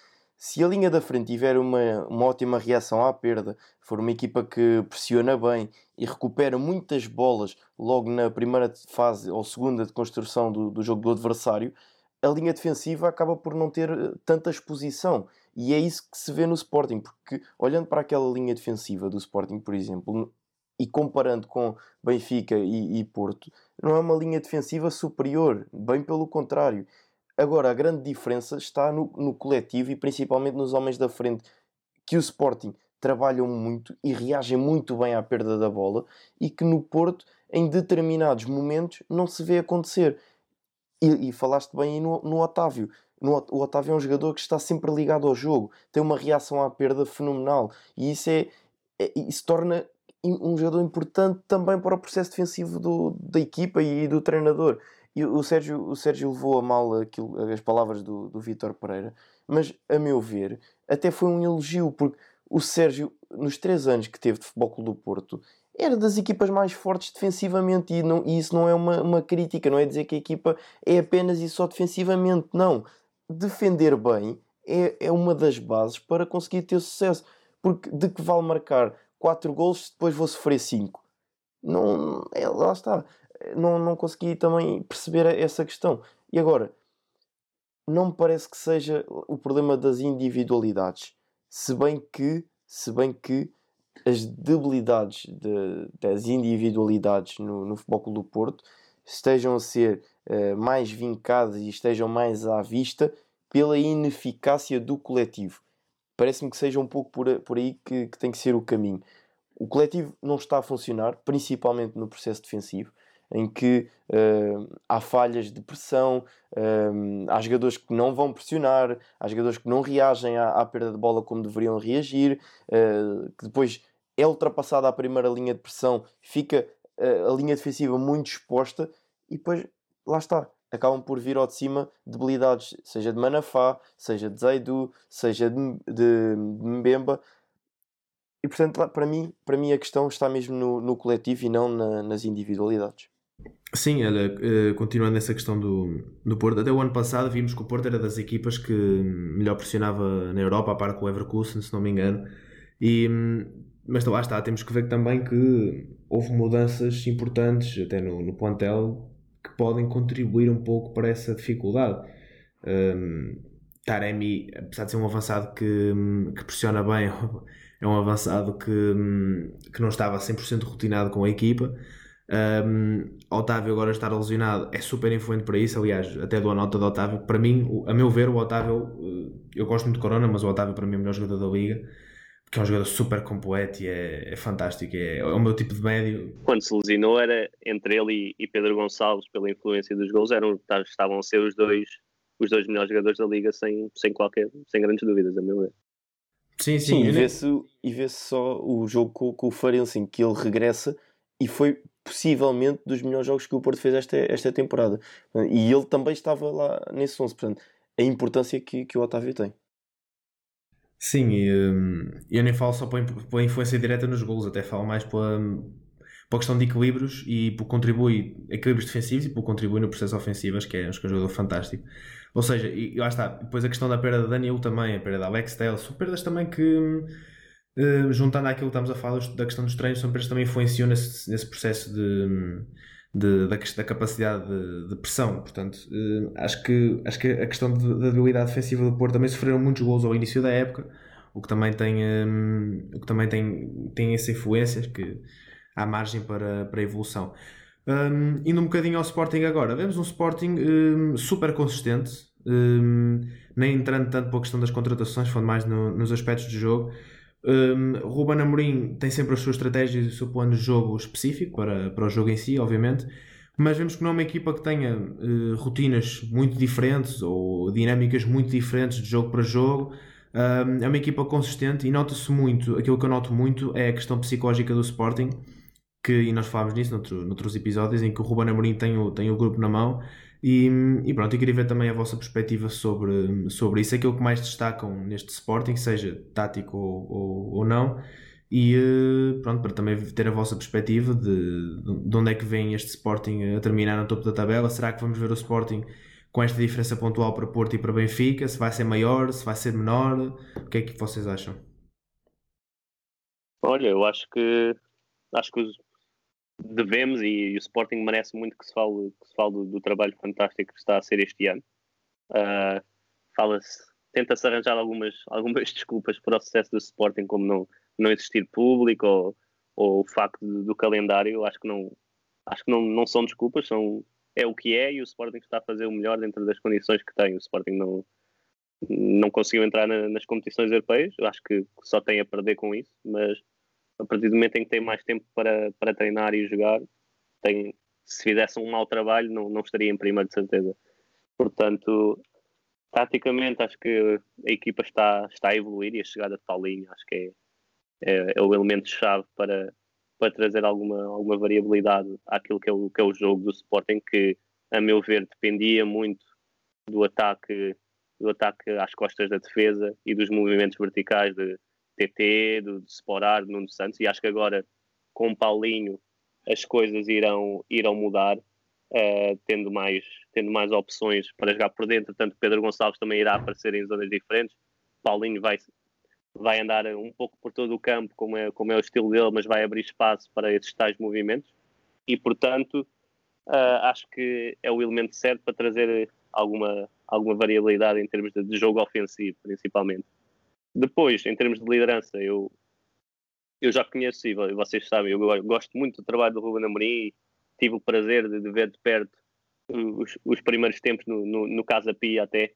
se a linha da frente tiver uma, uma ótima reação à perda, for uma equipa que pressiona bem e recupera muitas bolas logo na primeira fase ou segunda de construção do, do jogo do adversário, a linha defensiva acaba por não ter eh, tanta exposição. E é isso que se vê no Sporting, porque olhando para aquela linha defensiva do Sporting, por exemplo, e comparando com Benfica e, e Porto, não é uma linha defensiva superior, bem pelo contrário. Agora, a grande diferença está no, no coletivo e principalmente nos homens da frente, que o Sporting trabalham muito e reagem muito bem à perda da bola e que no Porto, em determinados momentos, não se vê acontecer. E, e falaste bem no, no Otávio. No, o Otávio é um jogador que está sempre ligado ao jogo, tem uma reação à perda fenomenal e isso, é, é isso torna um jogador importante também para o processo defensivo do, da equipa e do treinador. E o Sérgio, o Sérgio levou a mal aquilo, as palavras do, do Vítor Pereira, mas a meu ver, até foi um elogio, porque o Sérgio, nos três anos que teve de Futebol Clube do Porto, era das equipas mais fortes defensivamente e, não, e isso não é uma, uma crítica, não é dizer que a equipa é apenas e só defensivamente, não. Defender bem é, é uma das bases para conseguir ter sucesso, porque de que vale marcar 4 gols se depois vou sofrer 5? Não, é, lá está. Não, não consegui também perceber essa questão. E agora, não me parece que seja o problema das individualidades se bem que, se bem que as debilidades de, das individualidades no, no Futebol Clube do Porto estejam a ser uh, mais vincadas e estejam mais à vista pela ineficácia do coletivo. Parece-me que seja um pouco por, por aí que, que tem que ser o caminho. O coletivo não está a funcionar, principalmente no processo defensivo em que uh, há falhas de pressão, uh, há jogadores que não vão pressionar, há jogadores que não reagem à, à perda de bola como deveriam reagir, uh, que depois é ultrapassada a primeira linha de pressão, fica a linha defensiva muito exposta e depois lá está. Acabam por vir ao de cima debilidades, seja de Manafá, seja de Zaidu, seja de, de, de Mbemba, e portanto, para mim, para mim a questão está mesmo no, no coletivo e não na, nas individualidades. Sim, olha, uh, continuando essa questão do, do Porto, até o ano passado vimos que o Porto era das equipas que melhor pressionava na Europa, a par com o Everkusen, se não me engano. E, mas lá está, temos que ver também que houve mudanças importantes, até no, no plantel, que podem contribuir um pouco para essa dificuldade. Um, Taremi, apesar de ser um avançado que, que pressiona bem, *laughs* é um avançado que, que não estava 100% rotinado com a equipa. Um, Otávio agora estar lesionado é super influente para isso. Aliás, até dou a nota do Otávio. Para mim, a meu ver, o Otávio, eh, eu gosto muito de Corona, mas o Otávio para mim é o melhor jogador da liga. Porque é um jogador super completo e é, é fantástico. É, é, o meu tipo de médio. Quando se lesionou, era entre ele e, Pedro Gonçalves, pela influência dos gols, eram, estavam a ser os dois, os dois melhores jogadores da liga, sem, sem qualquer, sem grandes dúvidas, a meu ver. Sim, sim. sim e vê-se vê só o jogo com, com o Farense, em que ele regressa e foi possivelmente dos melhores jogos que o Porto fez esta, esta temporada. E ele também estava lá nesse 11, portanto, a importância que, que o Otávio tem. Sim, hum, eu nem falo só pela, influência direta nos golos, até falo mais pela, pela questão de equilíbrios e por contribui equilíbrios defensivos e por contribui no processo ofensivo, acho que é, acho que é um jogador fantástico. Ou seja, e lá está, depois a questão da perda de Daniel também, a perda da Alex Telles, são perdas também que hum, uh, juntando àquilo que estamos a falar da questão dos treinos, são empresas também influenciam nesse, nesse processo de, de, da, da, capacidade de, de, pressão. Portanto, uh, acho, que, acho que a questão da debilidade defensiva do Porto também sofreram muitos gols ao início da época, o que também tem, um, o que também tem, tem essa influência, que há margem para, para evolução. Um, indo um bocadinho ao Sporting agora, vemos um Sporting um, super consistente, um, nem entrando tanto para a questão das contratações, falando mais no, nos aspectos de jogo. Um, Ruben Amorim tem sempre as suas estratégias e o seu plano de jogo específico para, para o jogo em si, obviamente, mas vemos que não é uma equipa que tenha uh, rotinas muito diferentes ou dinâmicas muito diferentes de jogo para jogo. Um, é uma equipa consistente e nota-se muito, aquilo que eu noto muito é a questão psicológica do Sporting, que, e nós falámos nisso noutro, noutros episódios, em que o Ruben Amorim tem o, tem o grupo na mão e, e pronto, eu queria ver também a vossa perspectiva sobre, sobre isso, aquilo que mais destacam neste Sporting, seja tático ou, ou, ou não, e eh, pronto, para também ter a vossa perspectiva de, de onde é que vem este Sporting a terminar no topo da tabela. Será que vamos ver o Sporting com esta diferença pontual para Porto e para Benfica? Se vai ser maior, se vai ser menor? O que é que vocês acham? Olha, eu acho que acho que devemos e, e, o Sporting merece muito que se fale, que se fale do, do trabalho fantástico que está a ser este ano. Uh, Fala-se, tenta-se arranjar algumas, *laughs* algumas desculpas para o sucesso do Sporting, como não, não existir público ou, ou o facto do, do calendário. Acho que não, acho que não, não são desculpas, são, é o que é e o Sporting está a fazer o melhor dentro das condições que tem. O Sporting não, não conseguiu entrar na, nas competições europeias, acho que só tem a perder com isso, mas a partir do momento em que tem mais tempo para, para treinar e jogar, tem, se fizesse um mau trabalho, não, não estaria em primeiro de certeza. Portanto, taticamente, acho que a equipa está, está a evoluir e a chegada de Paulinho acho que é, é, é o elemento-chave para, para trazer alguma, alguma variabilidade àquilo que é, o, que é o jogo do Sporting, que, a meu ver, dependia muito do ataque, do ataque às costas da defesa e dos movimentos verticais de TT, do, do Sporar, do Nuno Santos, e acho que agora com o Paulinho as coisas irão, irão mudar, uh, tendo, mais, tendo mais opções para jogar por dentro. Tanto Pedro Gonçalves também irá aparecer em zonas diferentes. Paulinho vai, vai andar um pouco por todo o campo, como é, como é o estilo dele, mas vai abrir espaço para esses tais movimentos. E, portanto, uh, acho que é o elemento certo para trazer alguma, alguma variabilidade em termos de, de jogo ofensivo, principalmente. Depois, em termos de liderança, eu, eu já conheço, vocês sabem, eu gosto muito do trabalho do Ruben Amorim e tive o prazer de, de ver de perto os, os primeiros tempos no, no, no Casa Pia até.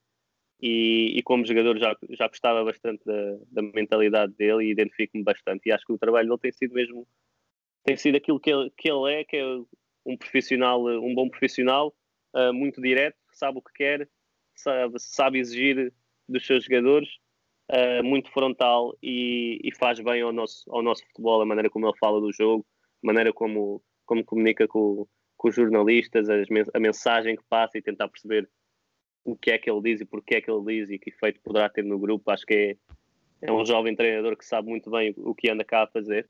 E, e, como jogador já, já gostava bastante da, da mentalidade dele e identifico-me bastante. E acho que o trabalho dele tem sido mesmo tem sido aquilo que ele, que ele é, que é um profissional, um bom profissional, uh, muito direto, sabe o que quer, sabe, sabe exigir dos seus jogadores uh, muito frontal e, e, faz bem ao nosso, ao nosso futebol, a maneira como ele fala do jogo, a maneira como, como comunica com, com os jornalistas, a mensagem que passa e tentar perceber o que é que ele diz e porque é que ele diz e que efeito poderá ter no grupo. Acho que é, é um jovem treinador que sabe muito bem o que anda cá a fazer.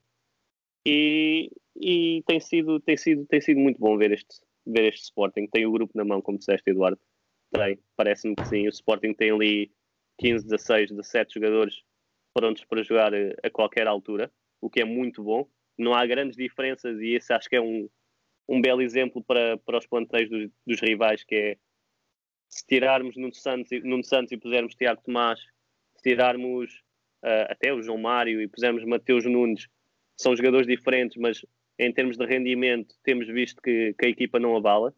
E, e tem, sido, tem, sido, tem sido muito bom ver este, ver este Sporting. Tem o grupo na mão, como disseste, Eduardo. Tem, parece-me que sim. O Sporting tem ali 15, 16, 17 jogadores prontos para jogar a qualquer altura, o que é muito bom. Não há grandes diferenças e esse acho que é um, um belo exemplo para, para os planteios dos, dos rivais, que é se tirarmos Nuno Santos, Nuno Santos e pusermos Tiago Tomás, se tirarmos uh, até o João Mário e pusermos Mateus Nunes, são jogadores diferentes, mas em termos de rendimento temos visto que, que a equipa não avala,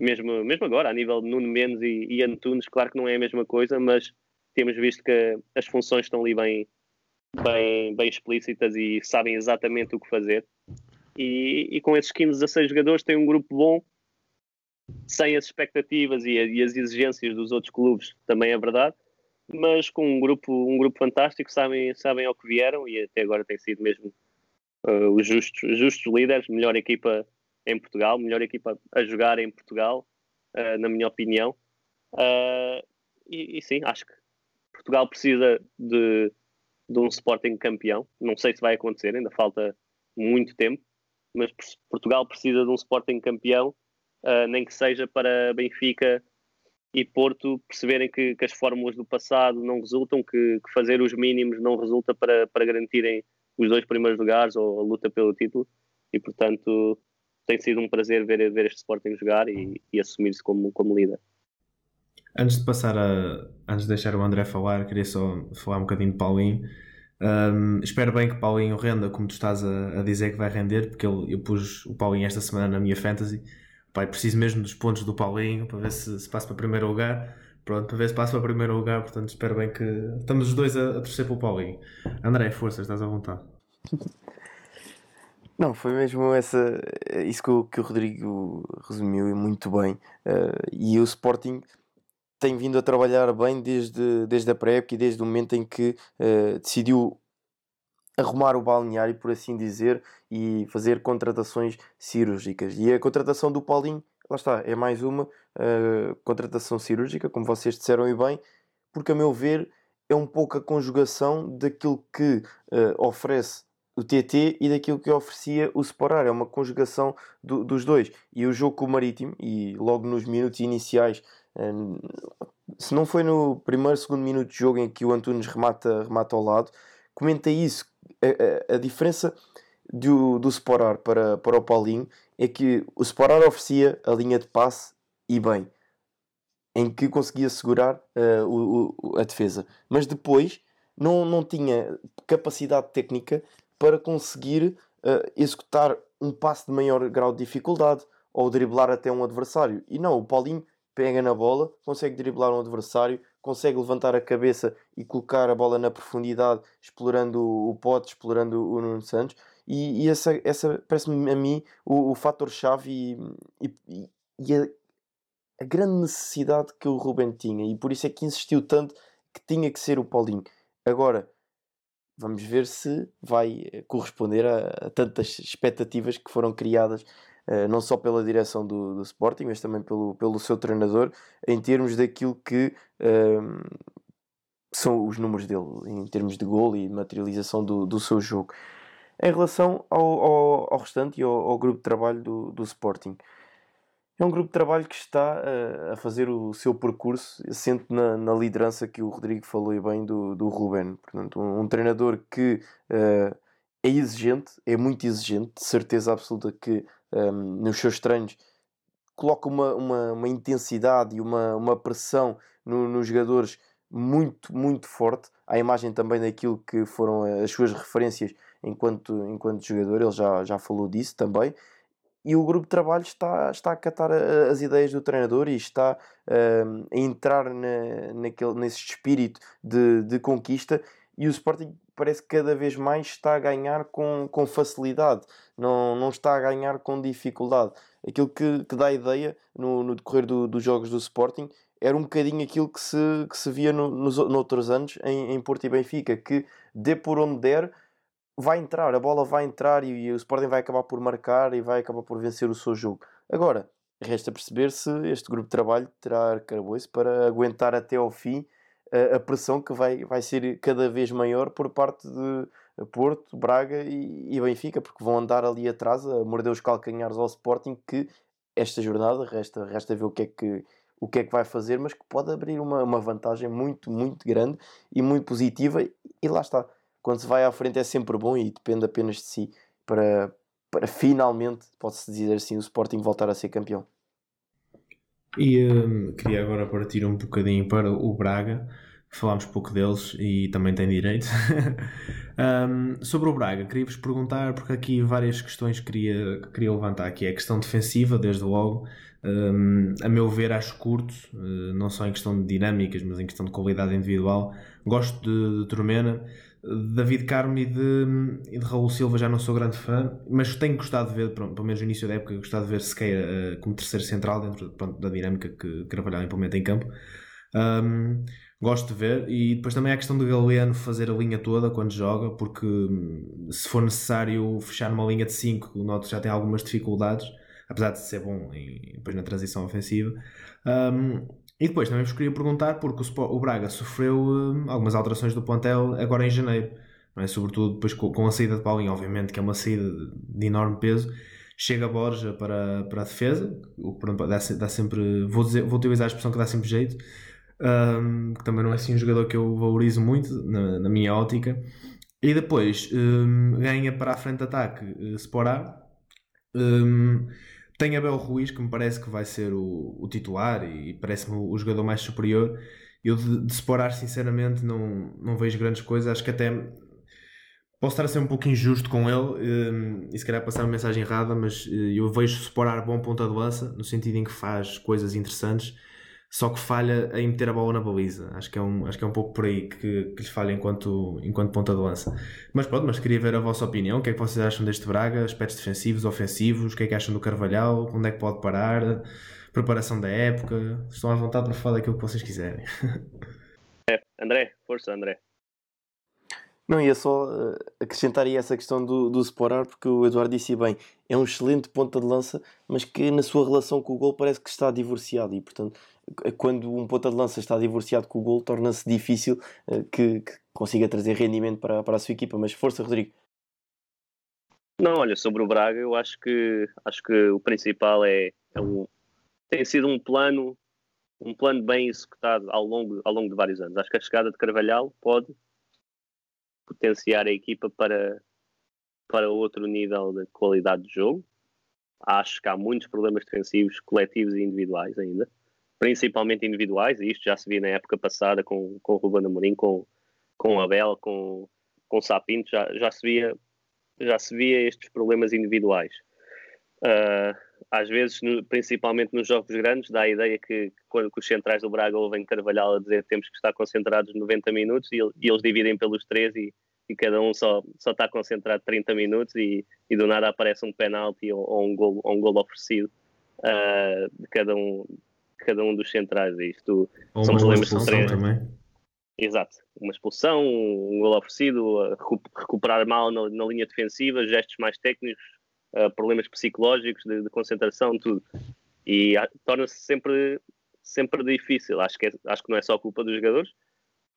mesmo, mesmo agora, a nível de Nuno Mendes e, e Antunes, claro que não é a mesma coisa, mas temos visto que as funções estão ali bem, bem, bem explícitas e sabem exatamente o que fazer. E, e com esses 15, 16 jogadores tem um grupo bom, sem as expectativas e, e, as exigências dos outros clubes, também é verdade, mas com um grupo, um grupo fantástico, sabem, sabem ao que vieram e até agora tem sido mesmo uh, os justos, justos líderes, melhor equipa em Portugal, melhor equipa a jogar em Portugal, uh, na minha opinião. Uh, e, e, sim, acho que Portugal precisa de, de um Sporting campeão. Não sei se vai acontecer, ainda falta muito tempo, mas Portugal precisa de um Sporting campeão, uh, nem que seja para Benfica e Porto perceberem que, que as fórmulas do passado não resultam, que, que, fazer os mínimos não resulta para, para garantirem os dois primeiros lugares ou a luta pelo título. E portanto tem sido um prazer ver, ver este Sporting jogar e, e assumir-se como, como líder. Antes de passar a. Antes de deixar o André falar, queria só falar um bocadinho de Paulinho. Um, espero bem que Paulinho renda como tu estás a, a dizer que vai render, porque ele, eu pus o Paulinho esta semana na minha fantasy. Pai, preciso mesmo dos pontos do Paulinho para ver se, se passa para primeiro lugar. Pronto, para ver se passa para primeiro lugar, portanto espero bem que estamos os dois a, a torcer pelo Paulinho. André, força, estás à vontade. *laughs* Não, foi mesmo essa, isso que o, que o Rodrigo resumiu muito bem. Uh, e o Sporting tem vindo a trabalhar bem desde, desde a pré-época e desde o momento em que uh, decidiu arrumar o balneário, por assim dizer, e fazer contratações cirúrgicas. E a contratação do Paulinho, lá está, é mais uma uh, contratação cirúrgica, como vocês disseram e bem, porque a meu ver é um pouco a conjugação daquilo que uh, oferece o TT e daquilo que oferecia o Sporar. É uma conjugação do, dos dois. E o jogo com o Marítimo, e logo nos minutos iniciais, se não foi no primeiro, segundo minuto de jogo em que o Antunes remata, remata ao lado, comenta isso. A, a, a diferença do, do Sporar para, para o Paulinho é que o Sporar oferecia a linha de passe e bem, em que conseguia segurar uh, o, o, a defesa. Mas depois não, não tinha capacidade técnica para conseguir uh, executar um passe de maior grau de dificuldade ou driblar até um adversário. E não, o Paulinho pega na bola, consegue driblar um adversário, consegue levantar a cabeça e colocar a bola na profundidade, explorando o pote, explorando o Nuno Santos. E, e essa, essa parece-me a mim o, o fator-chave e, e, e a, a, grande necessidade que o Ruben tinha. E por isso é que insistiu tanto que tinha que ser o Paulinho. Agora, vamos ver se vai eh, corresponder a, a tantas expectativas que foram criadas não só pela direção do, do, Sporting, mas também pelo, pelo seu treinador, em termos daquilo que uh, são os números dele, em termos de gol e materialização do, do seu jogo. Em relação ao, ao, ao restante e ao, ao, grupo de trabalho do, do Sporting, é um grupo de trabalho que está uh, a fazer o seu percurso, assente na, na, liderança que o Rodrigo falou bem do, do Ruben. Portanto, um, um treinador que uh, é exigente, é muito exigente, de certeza absoluta que um, nos seus treinos coloca uma, uma, uma intensidade e uma, uma pressão no, nos jogadores muito, muito forte. À imagem também daquilo que foram as suas referências enquanto, enquanto jogador, ele já, já falou disso também e o grupo de trabalho está, está a catar as ideias do treinador e está uh, a entrar na, naquele, nesse espírito de, de conquista e o Sporting parece que cada vez mais está a ganhar com, com facilidade, não, não está a ganhar com dificuldade. Aquilo que, que dá ideia no, no decorrer do, dos jogos do Sporting era um bocadinho aquilo que se, que se via no, nos noutros anos em, em Porto e Benfica, que dê por onde der, vai entrar, a bola vai entrar e, e, o Sporting vai acabar por marcar e vai acabar por vencer o seu jogo. Agora, resta perceber se este grupo de trabalho terá arcabouço para aguentar até ao fim a, pressão que vai, vai ser cada vez maior por parte de Porto, Braga e, e Benfica, porque vão andar ali atrás a morder os calcanhares ao Sporting que esta jornada resta, resta ver o que é que o que é que vai fazer, mas que pode abrir uma, uma vantagem muito, muito grande e muito positiva, e lá está quando se vai à frente é sempre bom e depende apenas de si para, para finalmente, pode-se dizer assim, o Sporting voltar a ser campeão. E um, queria agora partir um bocadinho para o Braga, falámos pouco deles e também tem direito. *laughs* um, sobre o Braga, queria-vos perguntar, porque aqui várias questões queria, queria levantar, que é a questão defensiva, desde logo, um, a meu ver acho curto, uh, não só em questão de dinâmicas, mas em questão de qualidade individual. Gosto de, de Turmena, David Carmo e de, e de Raul Silva já não sou grande fã, mas tenho gostado de ver, pronto, pelo menos no início da época, gostado de ver Sequeira uh, como terceiro central dentro pronto, da dinâmica que Carvalhal implementa em campo. Um, gosto de ver e depois também há a questão de Galeano fazer a linha toda quando joga, porque hum, se for necessário fechar numa linha de 5, o Noto já tem algumas dificuldades, apesar de ser bom em, depois na transição ofensiva. Um, e depois também vos queria perguntar, porque o, Braga sofreu uh, algumas alterações do plantel agora em janeiro, é? sobretudo depois com, a saída de Paulinho, obviamente, que é uma saída de, enorme peso. Chega Borja para, para a defesa, o que dá, dá, sempre, vou, dizer, vou utilizar a expressão que dá sempre jeito, um, que também não é assim um jogador que eu valorizo muito na, na minha ótica. E depois um, ganha para a frente de ataque uh, Sporar. Um, tem Abel Ruiz, que me parece que vai ser o, o titular e parece-me o, o, jogador mais superior. Eu de, de sinceramente, não, não vejo grandes coisas. Acho que até posso estar a ser um pouco injusto com ele um, e se calhar passar uma mensagem errada, mas uh, eu vejo Sporar bom ponta de lança, no sentido em que faz coisas interessantes, só que falha em meter a bola na baliza. Acho que é um, acho que é um pouco por aí que, que lhe falha enquanto, enquanto ponta de lança. Mas pronto, mas queria ver a vossa opinião. O que é que vocês acham deste Braga? Aspectos defensivos, ofensivos? O que é que acham do Carvalhal? Onde é que pode parar? Preparação da época? Estão à vontade para falar daquilo que vocês quiserem. *laughs* É, André, força André. Não, ia só uh, acrescentar aí essa questão do, do Sporar, porque o Eduardo disse bem, é um excelente ponta de lança, mas que na sua relação com o gol parece que está divorciado e, portanto, quando um ponta de lança está divorciado com o gol, torna-se difícil uh, que, que, consiga trazer rendimento para, para a sua equipa. Mas força, Rodrigo. Não, olha, sobre o Braga, eu acho que acho que o principal é, é um, tem sido um plano um plano bem executado ao longo, ao longo de vários anos. Acho que a chegada de Carvalhal pode potenciar a equipa para, para outro nível de qualidade de jogo. Acho que há muitos problemas defensivos coletivos e individuais ainda, principalmente individuais, e isto já se viu na época passada com, com o Ruben Amorim, com, com Abel, com, com Sapinto, já, já, se via, já se via estes problemas individuais. Uh, às vezes, no, principalmente nos jogos grandes, dá a ideia que, quando que os centrais do Braga ouvem Carvalhal a dizer que temos que estar concentrados 90 minutos e, e eles dividem pelos três e, e, cada um só, só está concentrado 30 minutos e, e do nada aparece um penalti ou, ou um gol ou um gol oferecido uh, de cada um, cada um dos centrais. Isto ou são problemas de três. Também. Exato, uma expulsão, um gol oferecido, recuperar mal na, na linha defensiva, gestos mais técnicos, uh, problemas psicológicos, de, de, concentração, tudo. E torna-se sempre, sempre difícil. Acho que, é, acho que não é só culpa dos jogadores.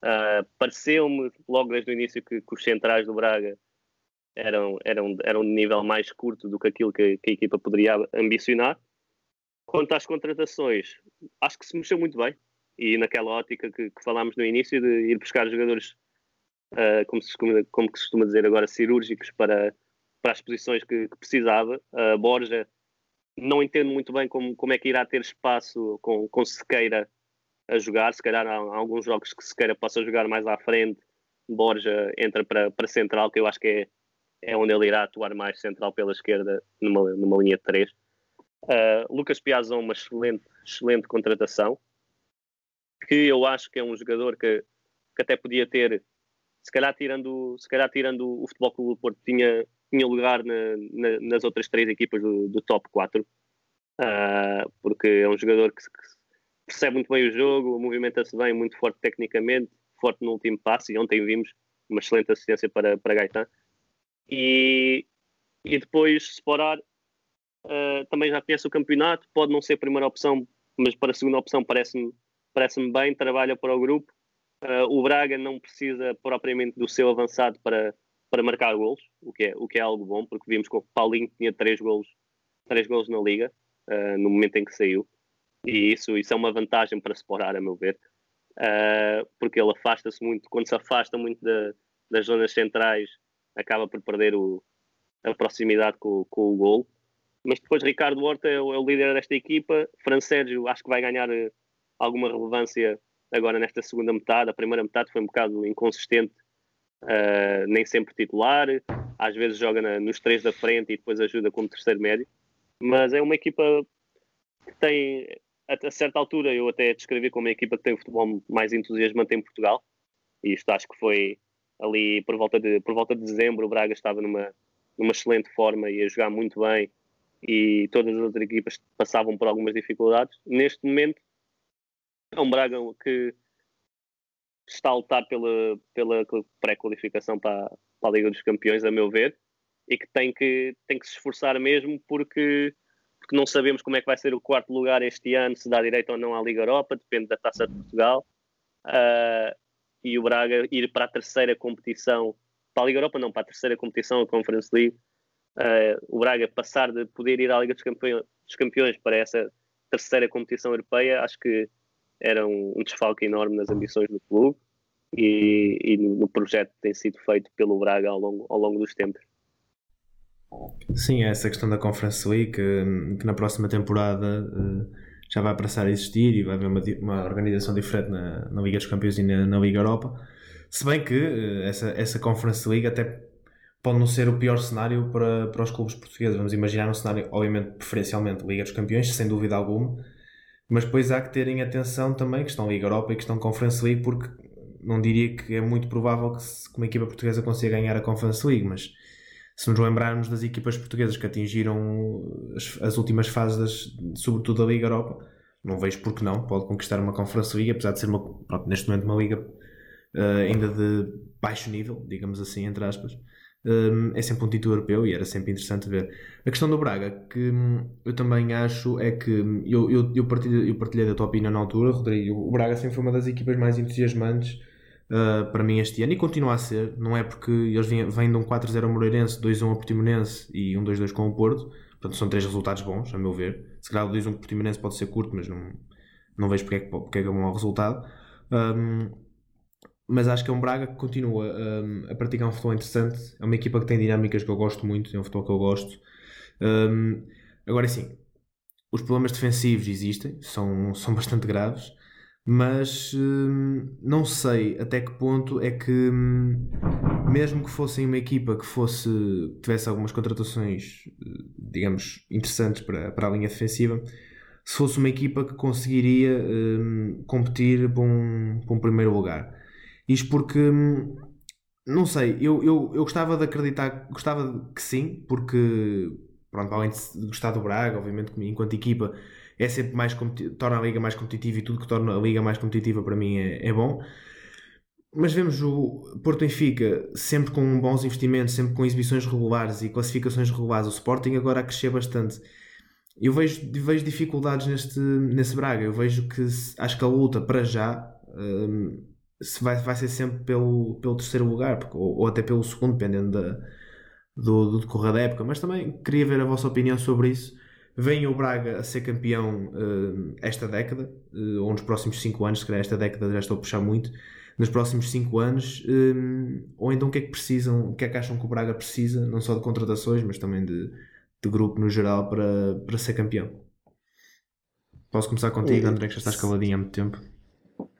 Uh, Pareceu-me logo desde o início que, que, os centrais do Braga eram, eram, eram de nível mais curto do que aquilo que, que a equipa poderia ambicionar. Quanto às contratações, acho que se mexeu muito bem e naquela ótica que, que falámos no início de ir buscar jogadores, uh, como, se, como, como se costuma dizer agora, cirúrgicos para, para as posições que, que precisava. Uh, Borja, não entendo muito bem como, como é que irá ter espaço com, com Sequeira a jogar. Se calhar há, há alguns jogos que Sequeira possa jogar mais à frente. Borja entra para, para central, que eu acho que é, é onde ele irá atuar mais central pela esquerda, numa, numa linha de 3. Uh, Lucas Piazon, uma excelente, excelente contratação, que eu acho que é um jogador que, que até podia ter, se calhar tirando, se calhar tirando o Futebol Clube do Porto, tinha, tinha lugar na, na, nas outras três equipas do, do top 4, uh, ah, porque é um jogador que, que, percebe muito bem o jogo, movimenta-se bem, muito forte tecnicamente, forte no último passe, e ontem vimos uma excelente assistência para, para Gaetan. E, e depois Sporar uh, também já conhece o campeonato, pode não ser a primeira opção, mas para a segunda opção parece-me parece bem, trabalha para o grupo. Uh, o Braga não precisa propriamente do seu avançado para, para marcar golos, o que, é, o que é algo bom, porque vimos que o Paulinho tinha três golos, três golos na Liga, uh, no momento em que saiu, e isso, isso é uma vantagem para Sporar, a meu ver, uh, porque ele afasta-se muito, quando se afasta muito da, das zonas centrais, acaba por perder o, a proximidade com, com o gol. Mas depois Ricardo Horta é o, é o líder desta equipa, Fran Sérgio acho que vai ganhar eh, alguma relevância agora nesta segunda metade. A primeira metade foi um bocado inconsistente uh, nem sempre titular, às vezes joga na, nos três da frente e depois ajuda como terceiro médio, mas é uma equipa que tem, a, a certa altura, eu até descrevi como uma equipa que tem o futebol mais entusiasmante em Portugal, e isto acho que foi ali por volta de, por volta de dezembro, o Braga estava numa, numa excelente forma e a jogar muito bem, e todas as outras equipas passavam por algumas dificuldades. Neste momento, é um Braga que está a lutar pela, pela pré-qualificação para, para a Liga dos Campeões, a meu ver, e que tem que, tem que se esforçar mesmo porque, porque não sabemos como é que vai ser o quarto lugar este ano, se dá direito ou não à Liga Europa, depende da Taça de Portugal. Uh, e o Braga ir para a terceira competição, para a Liga Europa não, para a terceira competição, a Conference League, uh, o Braga passar de poder ir à Liga dos Campeões, dos Campeões para essa terceira competição europeia, acho que era um, um desfalque enorme nas ambições do clube e, e no, no, projeto que tem sido feito pelo Braga ao longo, ao longo dos tempos. Sim, é essa questão da Conference League que, que na próxima temporada uh, já vai passar a existir e vai haver uma, uma organização diferente na, na Liga dos Campeões e na, na Liga Europa. Se bem que uh, essa, essa Conference League até pode não ser o pior cenário para, para os clubes portugueses. Vamos imaginar um cenário, obviamente, preferencialmente Liga dos Campeões, sem dúvida alguma, mas depois há que terem atenção também que estão Liga Europa e que estão Conference League, porque não diria que é muito provável que, uma equipa portuguesa consiga ganhar a Conference League, mas se nos lembrarmos das equipas portuguesas que atingiram as, as últimas fases, das, sobretudo da Liga Europa, não vejo por que não, pode conquistar uma Conference League, apesar de ser uma, pronto, neste momento uma liga uh, ainda de baixo nível, digamos assim, entre aspas. Um, é sempre um título europeu e era sempre interessante ver. A questão do Braga, que hum, eu também acho é que hum, eu, eu, eu, partilhei, eu partilhei da tua opinião na altura, Rodrigo. O Braga sempre foi uma das equipas mais entusiasmantes uh, para mim este ano e continua a ser. Não é porque eles vêm, vêm de um 4-0 ao Moreirense, 2-1 ao Portimonense e um 2-2 com o Porto. Portanto, são três resultados bons, a meu ver. Se calhar o 2-1 com o Portimonense pode ser curto, mas não, não vejo porque é que, porque é, que é um mau resultado. Um, mas acho que é um Braga que continua um, a praticar um futebol interessante. É uma equipa que tem dinâmicas que eu gosto muito, é um futebol que eu gosto. Um, agora sim, os problemas defensivos existem, são, são *laughs* bastante graves, mas um, não sei até que ponto é que, hum, mesmo que fossem uma equipa que fosse tivesse algumas contratações, digamos, interessantes para, para a linha defensiva, se fosse uma equipa que conseguiria um, competir para um, para um primeiro lugar. Isto porque, hum, não sei, eu, eu, eu gostava de acreditar, gostava que sim, porque, pronto, além de gostar do Braga, obviamente, enquanto equipa, é sempre mais torna a liga mais competitiva e tudo que torna a liga mais competitiva para mim é, é bom. Mas vemos o Porto Benfica sempre com bons investimentos, sempre com exibições regulares e classificações regulares. O Sporting agora a crescer bastante. Eu vejo, vejo dificuldades neste, nesse Braga. Eu vejo que acho que a luta para já hum, se vai, vai ser sempre pelo, pelo terceiro lugar, porque, ou, ou até pelo segundo, dependendo da, do, do decorrer da época. Mas também queria ver a vossa opinião sobre isso. Vem o Braga a ser campeão uh, esta década, uh, ou nos próximos 5 anos, se calhar esta década já estou a puxar muito, nos próximos 5 anos, um, ou então o que é que precisam, o que é que acham que o Braga precisa, não só de contratações, mas também de, de grupo no geral para, para ser campeão? Posso começar contigo, André, que já estás caladinho há muito tempo.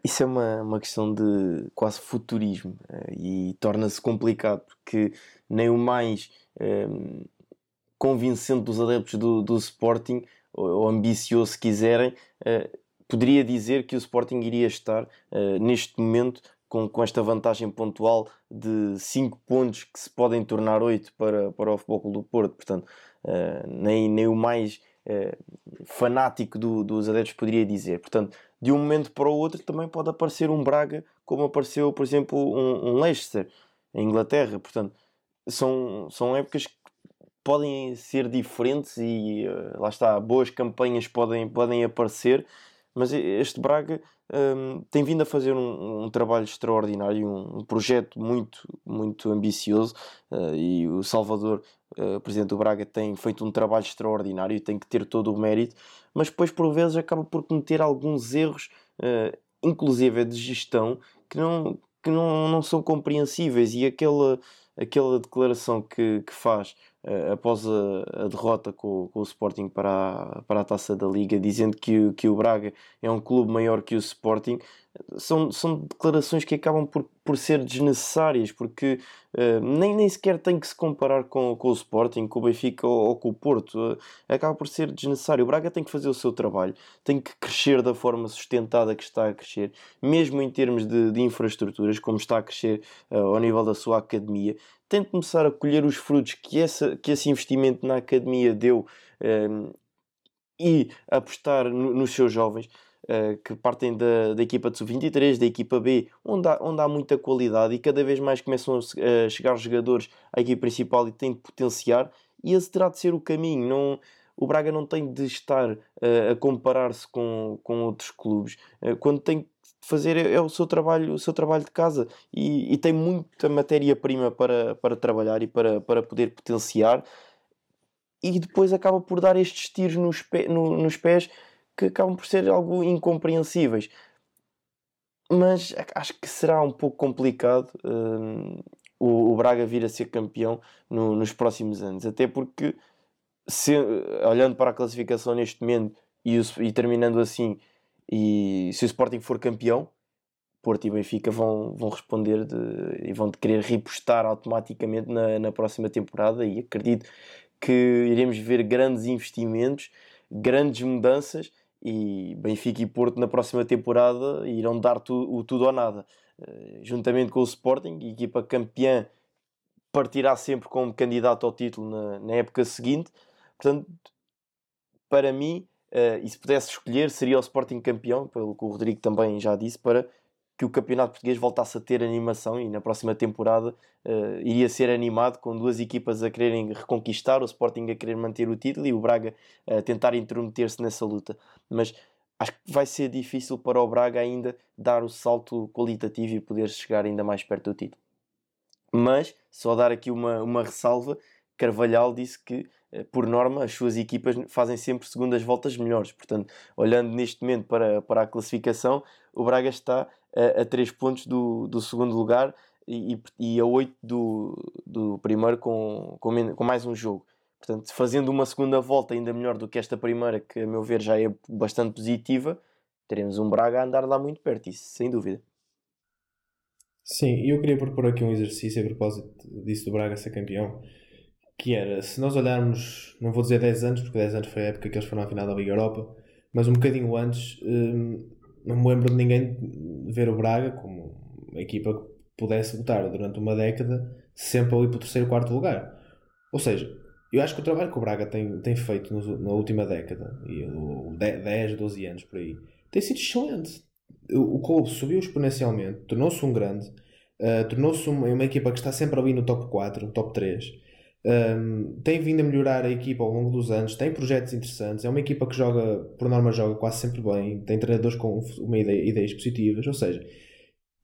Isso é uma, uma questão de quase futurismo eh, e torna-se complicado porque nem o mais um, convincente dos adeptos do, do Sporting, ou, ou, ambicioso se quiserem, uh, poderia dizer que o Sporting iria estar uh, neste momento com, com esta vantagem pontual de 5 pontos que se podem tornar 8 para, para o Futebol do Porto. Portanto, uh, nem, nem o mais fanático do, dos adeptos poderia dizer. Portanto, de um momento para o outro também pode aparecer um Braga, como apareceu, por exemplo, um, um Leicester em Inglaterra. Portanto, são, são épocas que podem ser diferentes e uh, lá está, boas campanhas podem, podem aparecer, mas este Braga um, tem vindo a fazer um, um trabalho extraordinário, um, um, projeto muito, muito ambicioso uh, e o Salvador, uh, presidente do Braga, tem feito um trabalho extraordinário e tem que ter todo o mérito, mas depois por vezes acaba por cometer alguns erros, uh, inclusive de gestão, que não, que não, não são compreensíveis. E aquela, aquela declaração que, que faz após a, a, derrota com, com, o Sporting para a, para a taça da Liga, dizendo que, que o Braga é um clube maior que o Sporting, são, são declarações que acabam por, por ser desnecessárias, porque uh, nem, nem sequer tem que se comparar com, com o Sporting, com o Benfica ou, ou com o Porto. Uh, acaba por ser desnecessário. O Braga tem que fazer o seu trabalho, tem que crescer da forma sustentada que está a crescer, mesmo em termos de, de infraestruturas, como está a crescer uh, ao nível da sua academia. Tem de começar a colher os frutos que, essa, que esse investimento na academia deu e apostar no, nos seus jovens. Uh, que partem da, da equipa de sub-23, da equipa B, onde há, onde há muita qualidade e cada vez mais começam a, chegar jogadores à equipa principal e têm de potenciar, e esse terá de ser o caminho. Não, o Braga não tem de estar uh, a comparar-se com, com outros clubes, uh, quando tem fazer é, é, o seu trabalho, o seu trabalho de casa. E, e tem muita matéria-prima para, para trabalhar e para, para poder potenciar. E depois acaba por dar estes tiros nos, pé, no, nos pés que acabam por ser algo incompreensíveis. Mas acho que será um pouco complicado uh, o, o, Braga vir a ser campeão no, nos próximos anos, até porque, se, olhando para a classificação neste momento e, o, e terminando assim, e se o Sporting for campeão, Porto e Benfica vão, vão responder de, e vão de querer repostar automaticamente na, na próxima temporada e acredito que iremos ver grandes investimentos, grandes mudanças e Benfica e Porto na próxima temporada irão dar tu, o tudo ou nada. Uh, juntamente com o Sporting, a equipa campeã partirá sempre como candidato ao título na, na época seguinte. Portanto, para mim, uh, e se pudesse escolher, seria o Sporting campeão, pelo que o Rodrigo também já disse, para que o campeonato português voltasse a ter animação e na próxima temporada uh, iria ser animado com duas equipas a quererem reconquistar, o Sporting a querer manter o título e o Braga a tentar intrometer-se nessa luta. Mas acho que vai ser difícil para o Braga ainda dar o salto qualitativo e poder chegar ainda mais perto do título. Mas, só dar aqui uma, uma ressalva, Carvalhal disse que por norma, as suas equipas fazem sempre segundas voltas melhores. Portanto, olhando neste momento para, para a classificação, o Braga está a, a 3 pontos do, do segundo lugar e, e a 8 do, do primeiro com, com, com mais um jogo. Portanto, fazendo uma segunda volta ainda melhor do que esta primeira, que a meu ver já é bastante positiva, teremos um Braga a andar lá muito perto, isso sem dúvida. Sim, eu queria propor aqui um exercício a propósito disso do Braga ser campeão que era, se nós olharmos, não vou dizer 10 anos, porque 10 anos foi a época que eles foram à final da Liga Europa, mas um bocadinho antes, hum, não me lembro de ninguém ver o Braga como uma equipa que pudesse lutar durante uma década sempre ali para o terceiro, quarto lugar. Ou seja, eu acho que o trabalho que o Braga tem, tem feito no, na última década, e 10, 12 anos por aí, tem sido excelente. O, o clube subiu exponencialmente, tornou-se um grande, uh, tornou-se uma, uma equipa que está sempre ali no top 4, no top 3 um, tem vindo a melhorar a equipa ao longo dos anos, tem projetos interessantes, é uma equipa que joga, por norma, joga quase sempre bem, tem treinadores com uma ideia, ideias positivas, ou seja,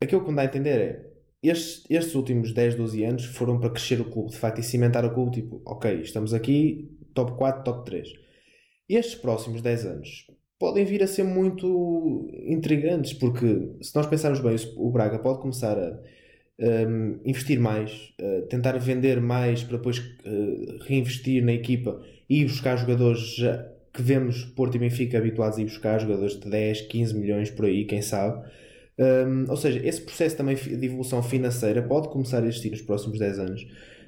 aquilo que me dá a entender é estes, estes últimos 10, 12 anos foram para crescer o clube, de facto, e cimentar o clube, tipo, ok, estamos aqui, top 4, top 3. Estes próximos 10 anos podem vir a ser muito intrigantes, porque se nós pensarmos bem, o Braga pode começar a um, investir mais, uh, tentar vender mais para depois uh, reinvestir na equipa e buscar jogadores que vemos Porto e Benfica habituados a ir buscar, jogadores de 10, 15 milhões por aí, quem sabe. Um, ou seja, esse processo também de evolução financeira pode começar a existir nos próximos 10 anos.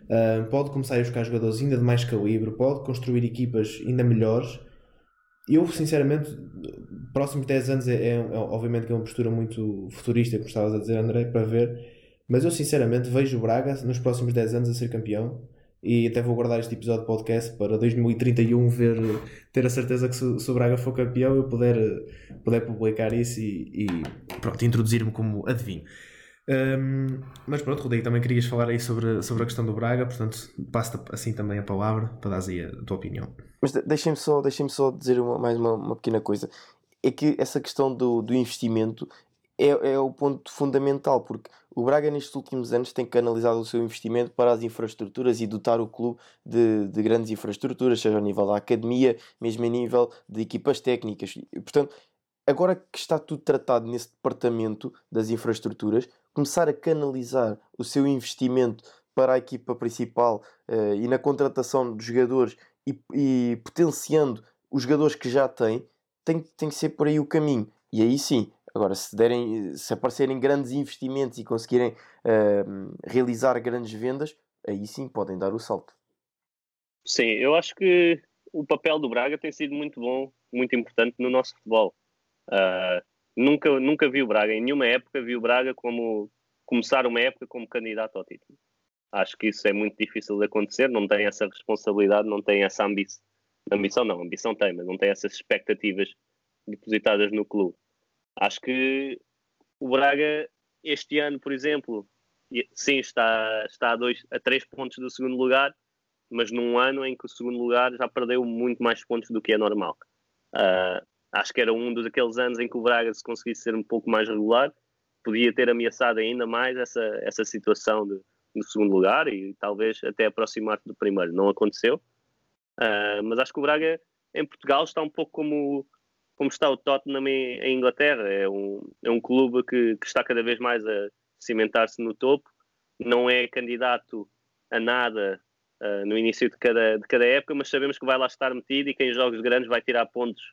Um, pode começar a buscar jogadores ainda de mais calibre, pode construir equipas ainda melhores. Eu, sinceramente, próximos 10 anos é, é, é obviamente que é uma postura muito futurista, como estavas a dizer, André, para ver mas eu sinceramente vejo o Braga nos próximos 10 anos a ser campeão e até vou guardar este episódio de podcast para 2031 ver, ter a certeza que se, se o Braga for campeão eu puder, puder publicar isso e, e pronto, introduzir-me como adivinho. Um, mas pronto, Rodrigo, também querias falar aí sobre, sobre a questão do Braga, portanto, passo assim também a palavra para dar aí a tua opinião. Mas deixem-me só, deixem só dizer uma, mais uma, uma pequena coisa. É que essa questão do, do investimento é, é o ponto fundamental, porque o Braga nestes últimos anos tem canalizado o seu investimento para as infraestruturas e dotar o clube de, de grandes infraestruturas, seja ao nível da academia, mesmo a nível de equipas técnicas. E, portanto, agora que está tudo tratado nesse departamento das infraestruturas, começar a canalizar o seu investimento para a equipa principal uh, e na contratação de jogadores e, e potenciando os jogadores que já tem, tem, tem que ser por aí o caminho. E aí sim, Agora, se, derem, se aparecerem grandes investimentos e conseguirem uh, realizar grandes vendas, aí sim podem dar o salto. Sim, eu acho que o papel do Braga tem sido muito bom, muito importante no nosso futebol. Uh, nunca, nunca vi o Braga, em nenhuma época vi o Braga como começar uma época como candidato ao título. Acho que isso é muito difícil de acontecer, não tem essa responsabilidade, não tem essa ambição. Ambição não, ambição tem, mas não tem essas expectativas depositadas no clube. Acho que o Braga, este ano, por exemplo, sim, está, está a, dois, a três pontos do segundo lugar, mas num ano em que o segundo lugar já perdeu muito mais pontos do que é normal. Uh, acho que era um dos aqueles anos em que o Braga, se conseguisse ser um pouco mais regular, podia ter ameaçado ainda mais essa, essa situação de, do segundo lugar e talvez até aproximar-se do primeiro. Não aconteceu. Uh, mas acho que o Braga em Portugal está um pouco como como está o Tottenham em, Inglaterra. É um, é um clube que, que está cada vez mais a cimentar-se no topo, não é candidato a nada uh, no início de cada, de cada época, mas sabemos que vai lá estar metido e que em jogos grandes vai tirar pontos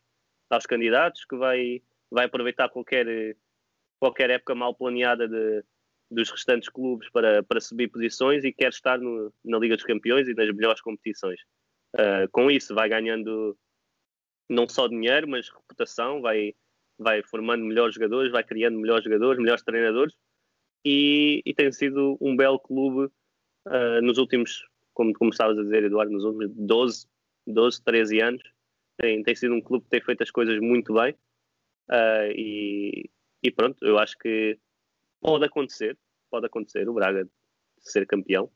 aos candidatos, que vai, vai aproveitar qualquer, qualquer época mal planeada de, dos restantes clubes para, para subir posições e quer estar no, na Liga dos Campeões e nas melhores competições. Uh, com isso vai ganhando não só dinheiro, mas reputação, vai, vai formando melhores jogadores, vai criando melhores jogadores, melhores treinadores e, e tem sido um belo clube uh, nos últimos, como, estavas a dizer, Eduardo, nos últimos 12, 12 13 anos. Tem, tem sido um clube que tem feito as coisas muito bem uh, e, e pronto, eu acho que pode acontecer, pode acontecer o Braga ser campeão.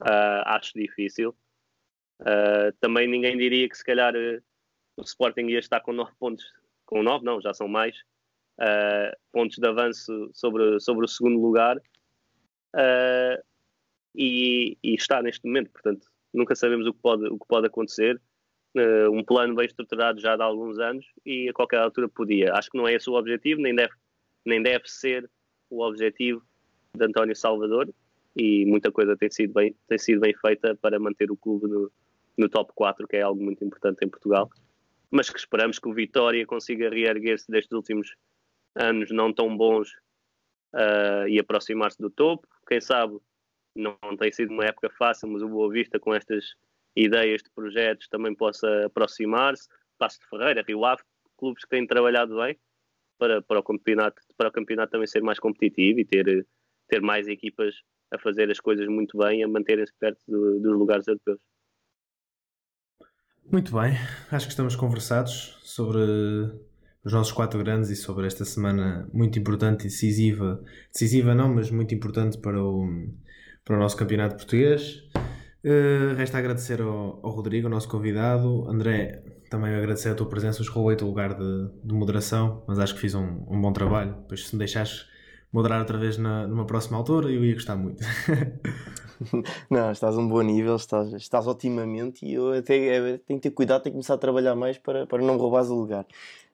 Uh, acho difícil. também ninguém diria que se calhar o Sporting ia estar com 9 pontos, com 9 não, já são mais, uh, pontos de avanço sobre, sobre o segundo lugar uh, e, e, está neste momento, portanto nunca sabemos o que pode, o que pode acontecer. Uh, um plano bem estruturado já de alguns anos e a qualquer altura podia. Acho que não é esse o objetivo, nem deve, nem deve ser o objetivo de António Salvador e muita coisa tem sido bem, tem sido bem feita para manter o clube no, no top 4, que é algo muito importante em Portugal mas que esperamos que o Vitória consiga reerguer-se destes últimos anos não tão bons uh, e aproximar-se do topo. Quem sabe não, não, tem sido uma época fácil, mas o Boa Vista com estas ideias de projetos também possa aproximar-se. Passo de Ferreira, Rio Ave, clubes que têm trabalhado bem para, para, o campeonato, para o campeonato também ser mais competitivo e ter, ter mais equipas a fazer as coisas muito bem, a manterem-se perto do, dos lugares europeus. Muito bem, acho que estamos conversados sobre os nossos quatro grandes e sobre esta semana muito importante e decisiva. Decisiva não, mas muito importante para o, para o nosso campeonato português. Uh, resta agradecer ao, ao, Rodrigo, nosso convidado. André, também agradecer a tua presença. Os roubei o lugar de, de, moderação, mas acho que fiz um, um bom trabalho. Depois, se me deixares moderar outra vez na, numa próxima altura, eu ia gostar muito. *laughs* Não, estás a um bom nível, estás, estás otimamente e eu até é, tenho que ter cuidado, tenho que começar a trabalhar mais para, para não roubares o lugar.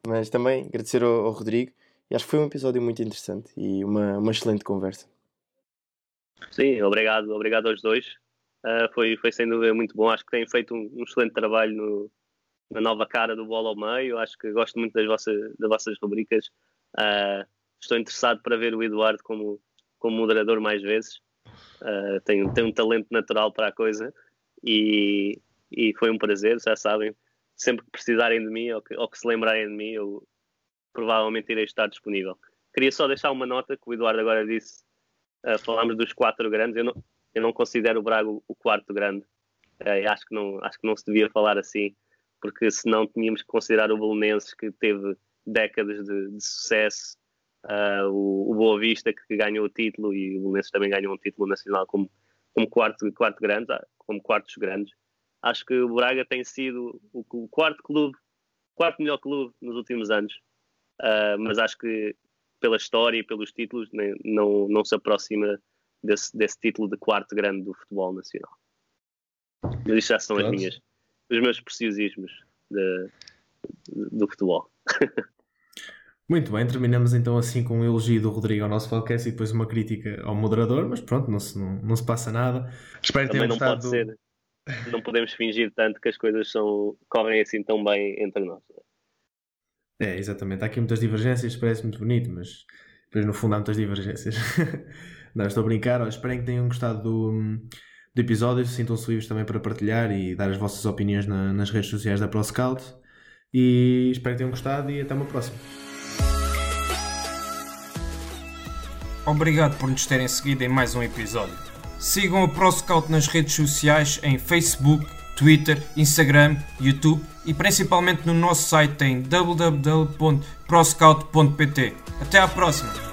Mas também agradecer ao, ao Rodrigo e acho que foi um episódio muito interessante e uma, uma excelente conversa. Sim, obrigado, obrigado aos dois. Uh, foi, foi sem dúvida muito bom. Acho que têm feito um, um, excelente trabalho no, na nova cara do Bola ao Meio. Acho que gosto muito das vossas, das vossas rubricas. Uh, estou interessado para ver o Eduardo como, como moderador mais vezes. Uh, tem, tem um talento natural para a coisa e, e foi um prazer, já sabem. Sempre que precisarem de mim ou que, ou que se lembrarem de mim, eu provavelmente irei estar disponível. Queria só deixar uma nota que o Eduardo agora disse. Uh, falamos dos quatro grandes. Eu não, eu não considero o Braga o quarto grande. Uh, acho, que não, acho que não se devia falar assim, porque senão tínhamos que considerar o Belenenses, que teve décadas de, de sucesso, Uh, o, o Boa Vista que ganhou o título e o Belenenses também ganhou um título nacional como, como quarto, quarto grande, ah, como quartos grandes. Acho que o Braga tem sido o, o quarto clube, quarto melhor clube nos últimos anos, uh, mas acho que pela história e pelos títulos nem, não, não se aproxima desse, desse título de quarto grande do futebol nacional. Mas isto já são as minhas, os meus preciosismos de, de, do futebol. *laughs* Muito bem, terminamos então assim com um elogio do Rodrigo ao nosso podcast e depois uma crítica ao moderador, mas pronto, não se, não, não se passa nada. Espero que Também não pode do... ser, não podemos fingir tanto que as coisas são, correm assim tão bem entre nós. É, exatamente. Há aqui muitas divergências, parece muito bonito, mas depois no fundo há muitas divergências. *laughs* não, estou a brincar. Espero que tenham gostado do, do episódio. Sintam-se livres também para partilhar e dar as vossas opiniões na, nas redes sociais da ProScout. E espero que tenham gostado e até uma próxima. Obrigado por nos terem seguido em mais um episódio. Sigam o ProScout nas redes sociais em Facebook, Twitter, Instagram, YouTube e principalmente no nosso site em www.proscout.pt. Até à próxima!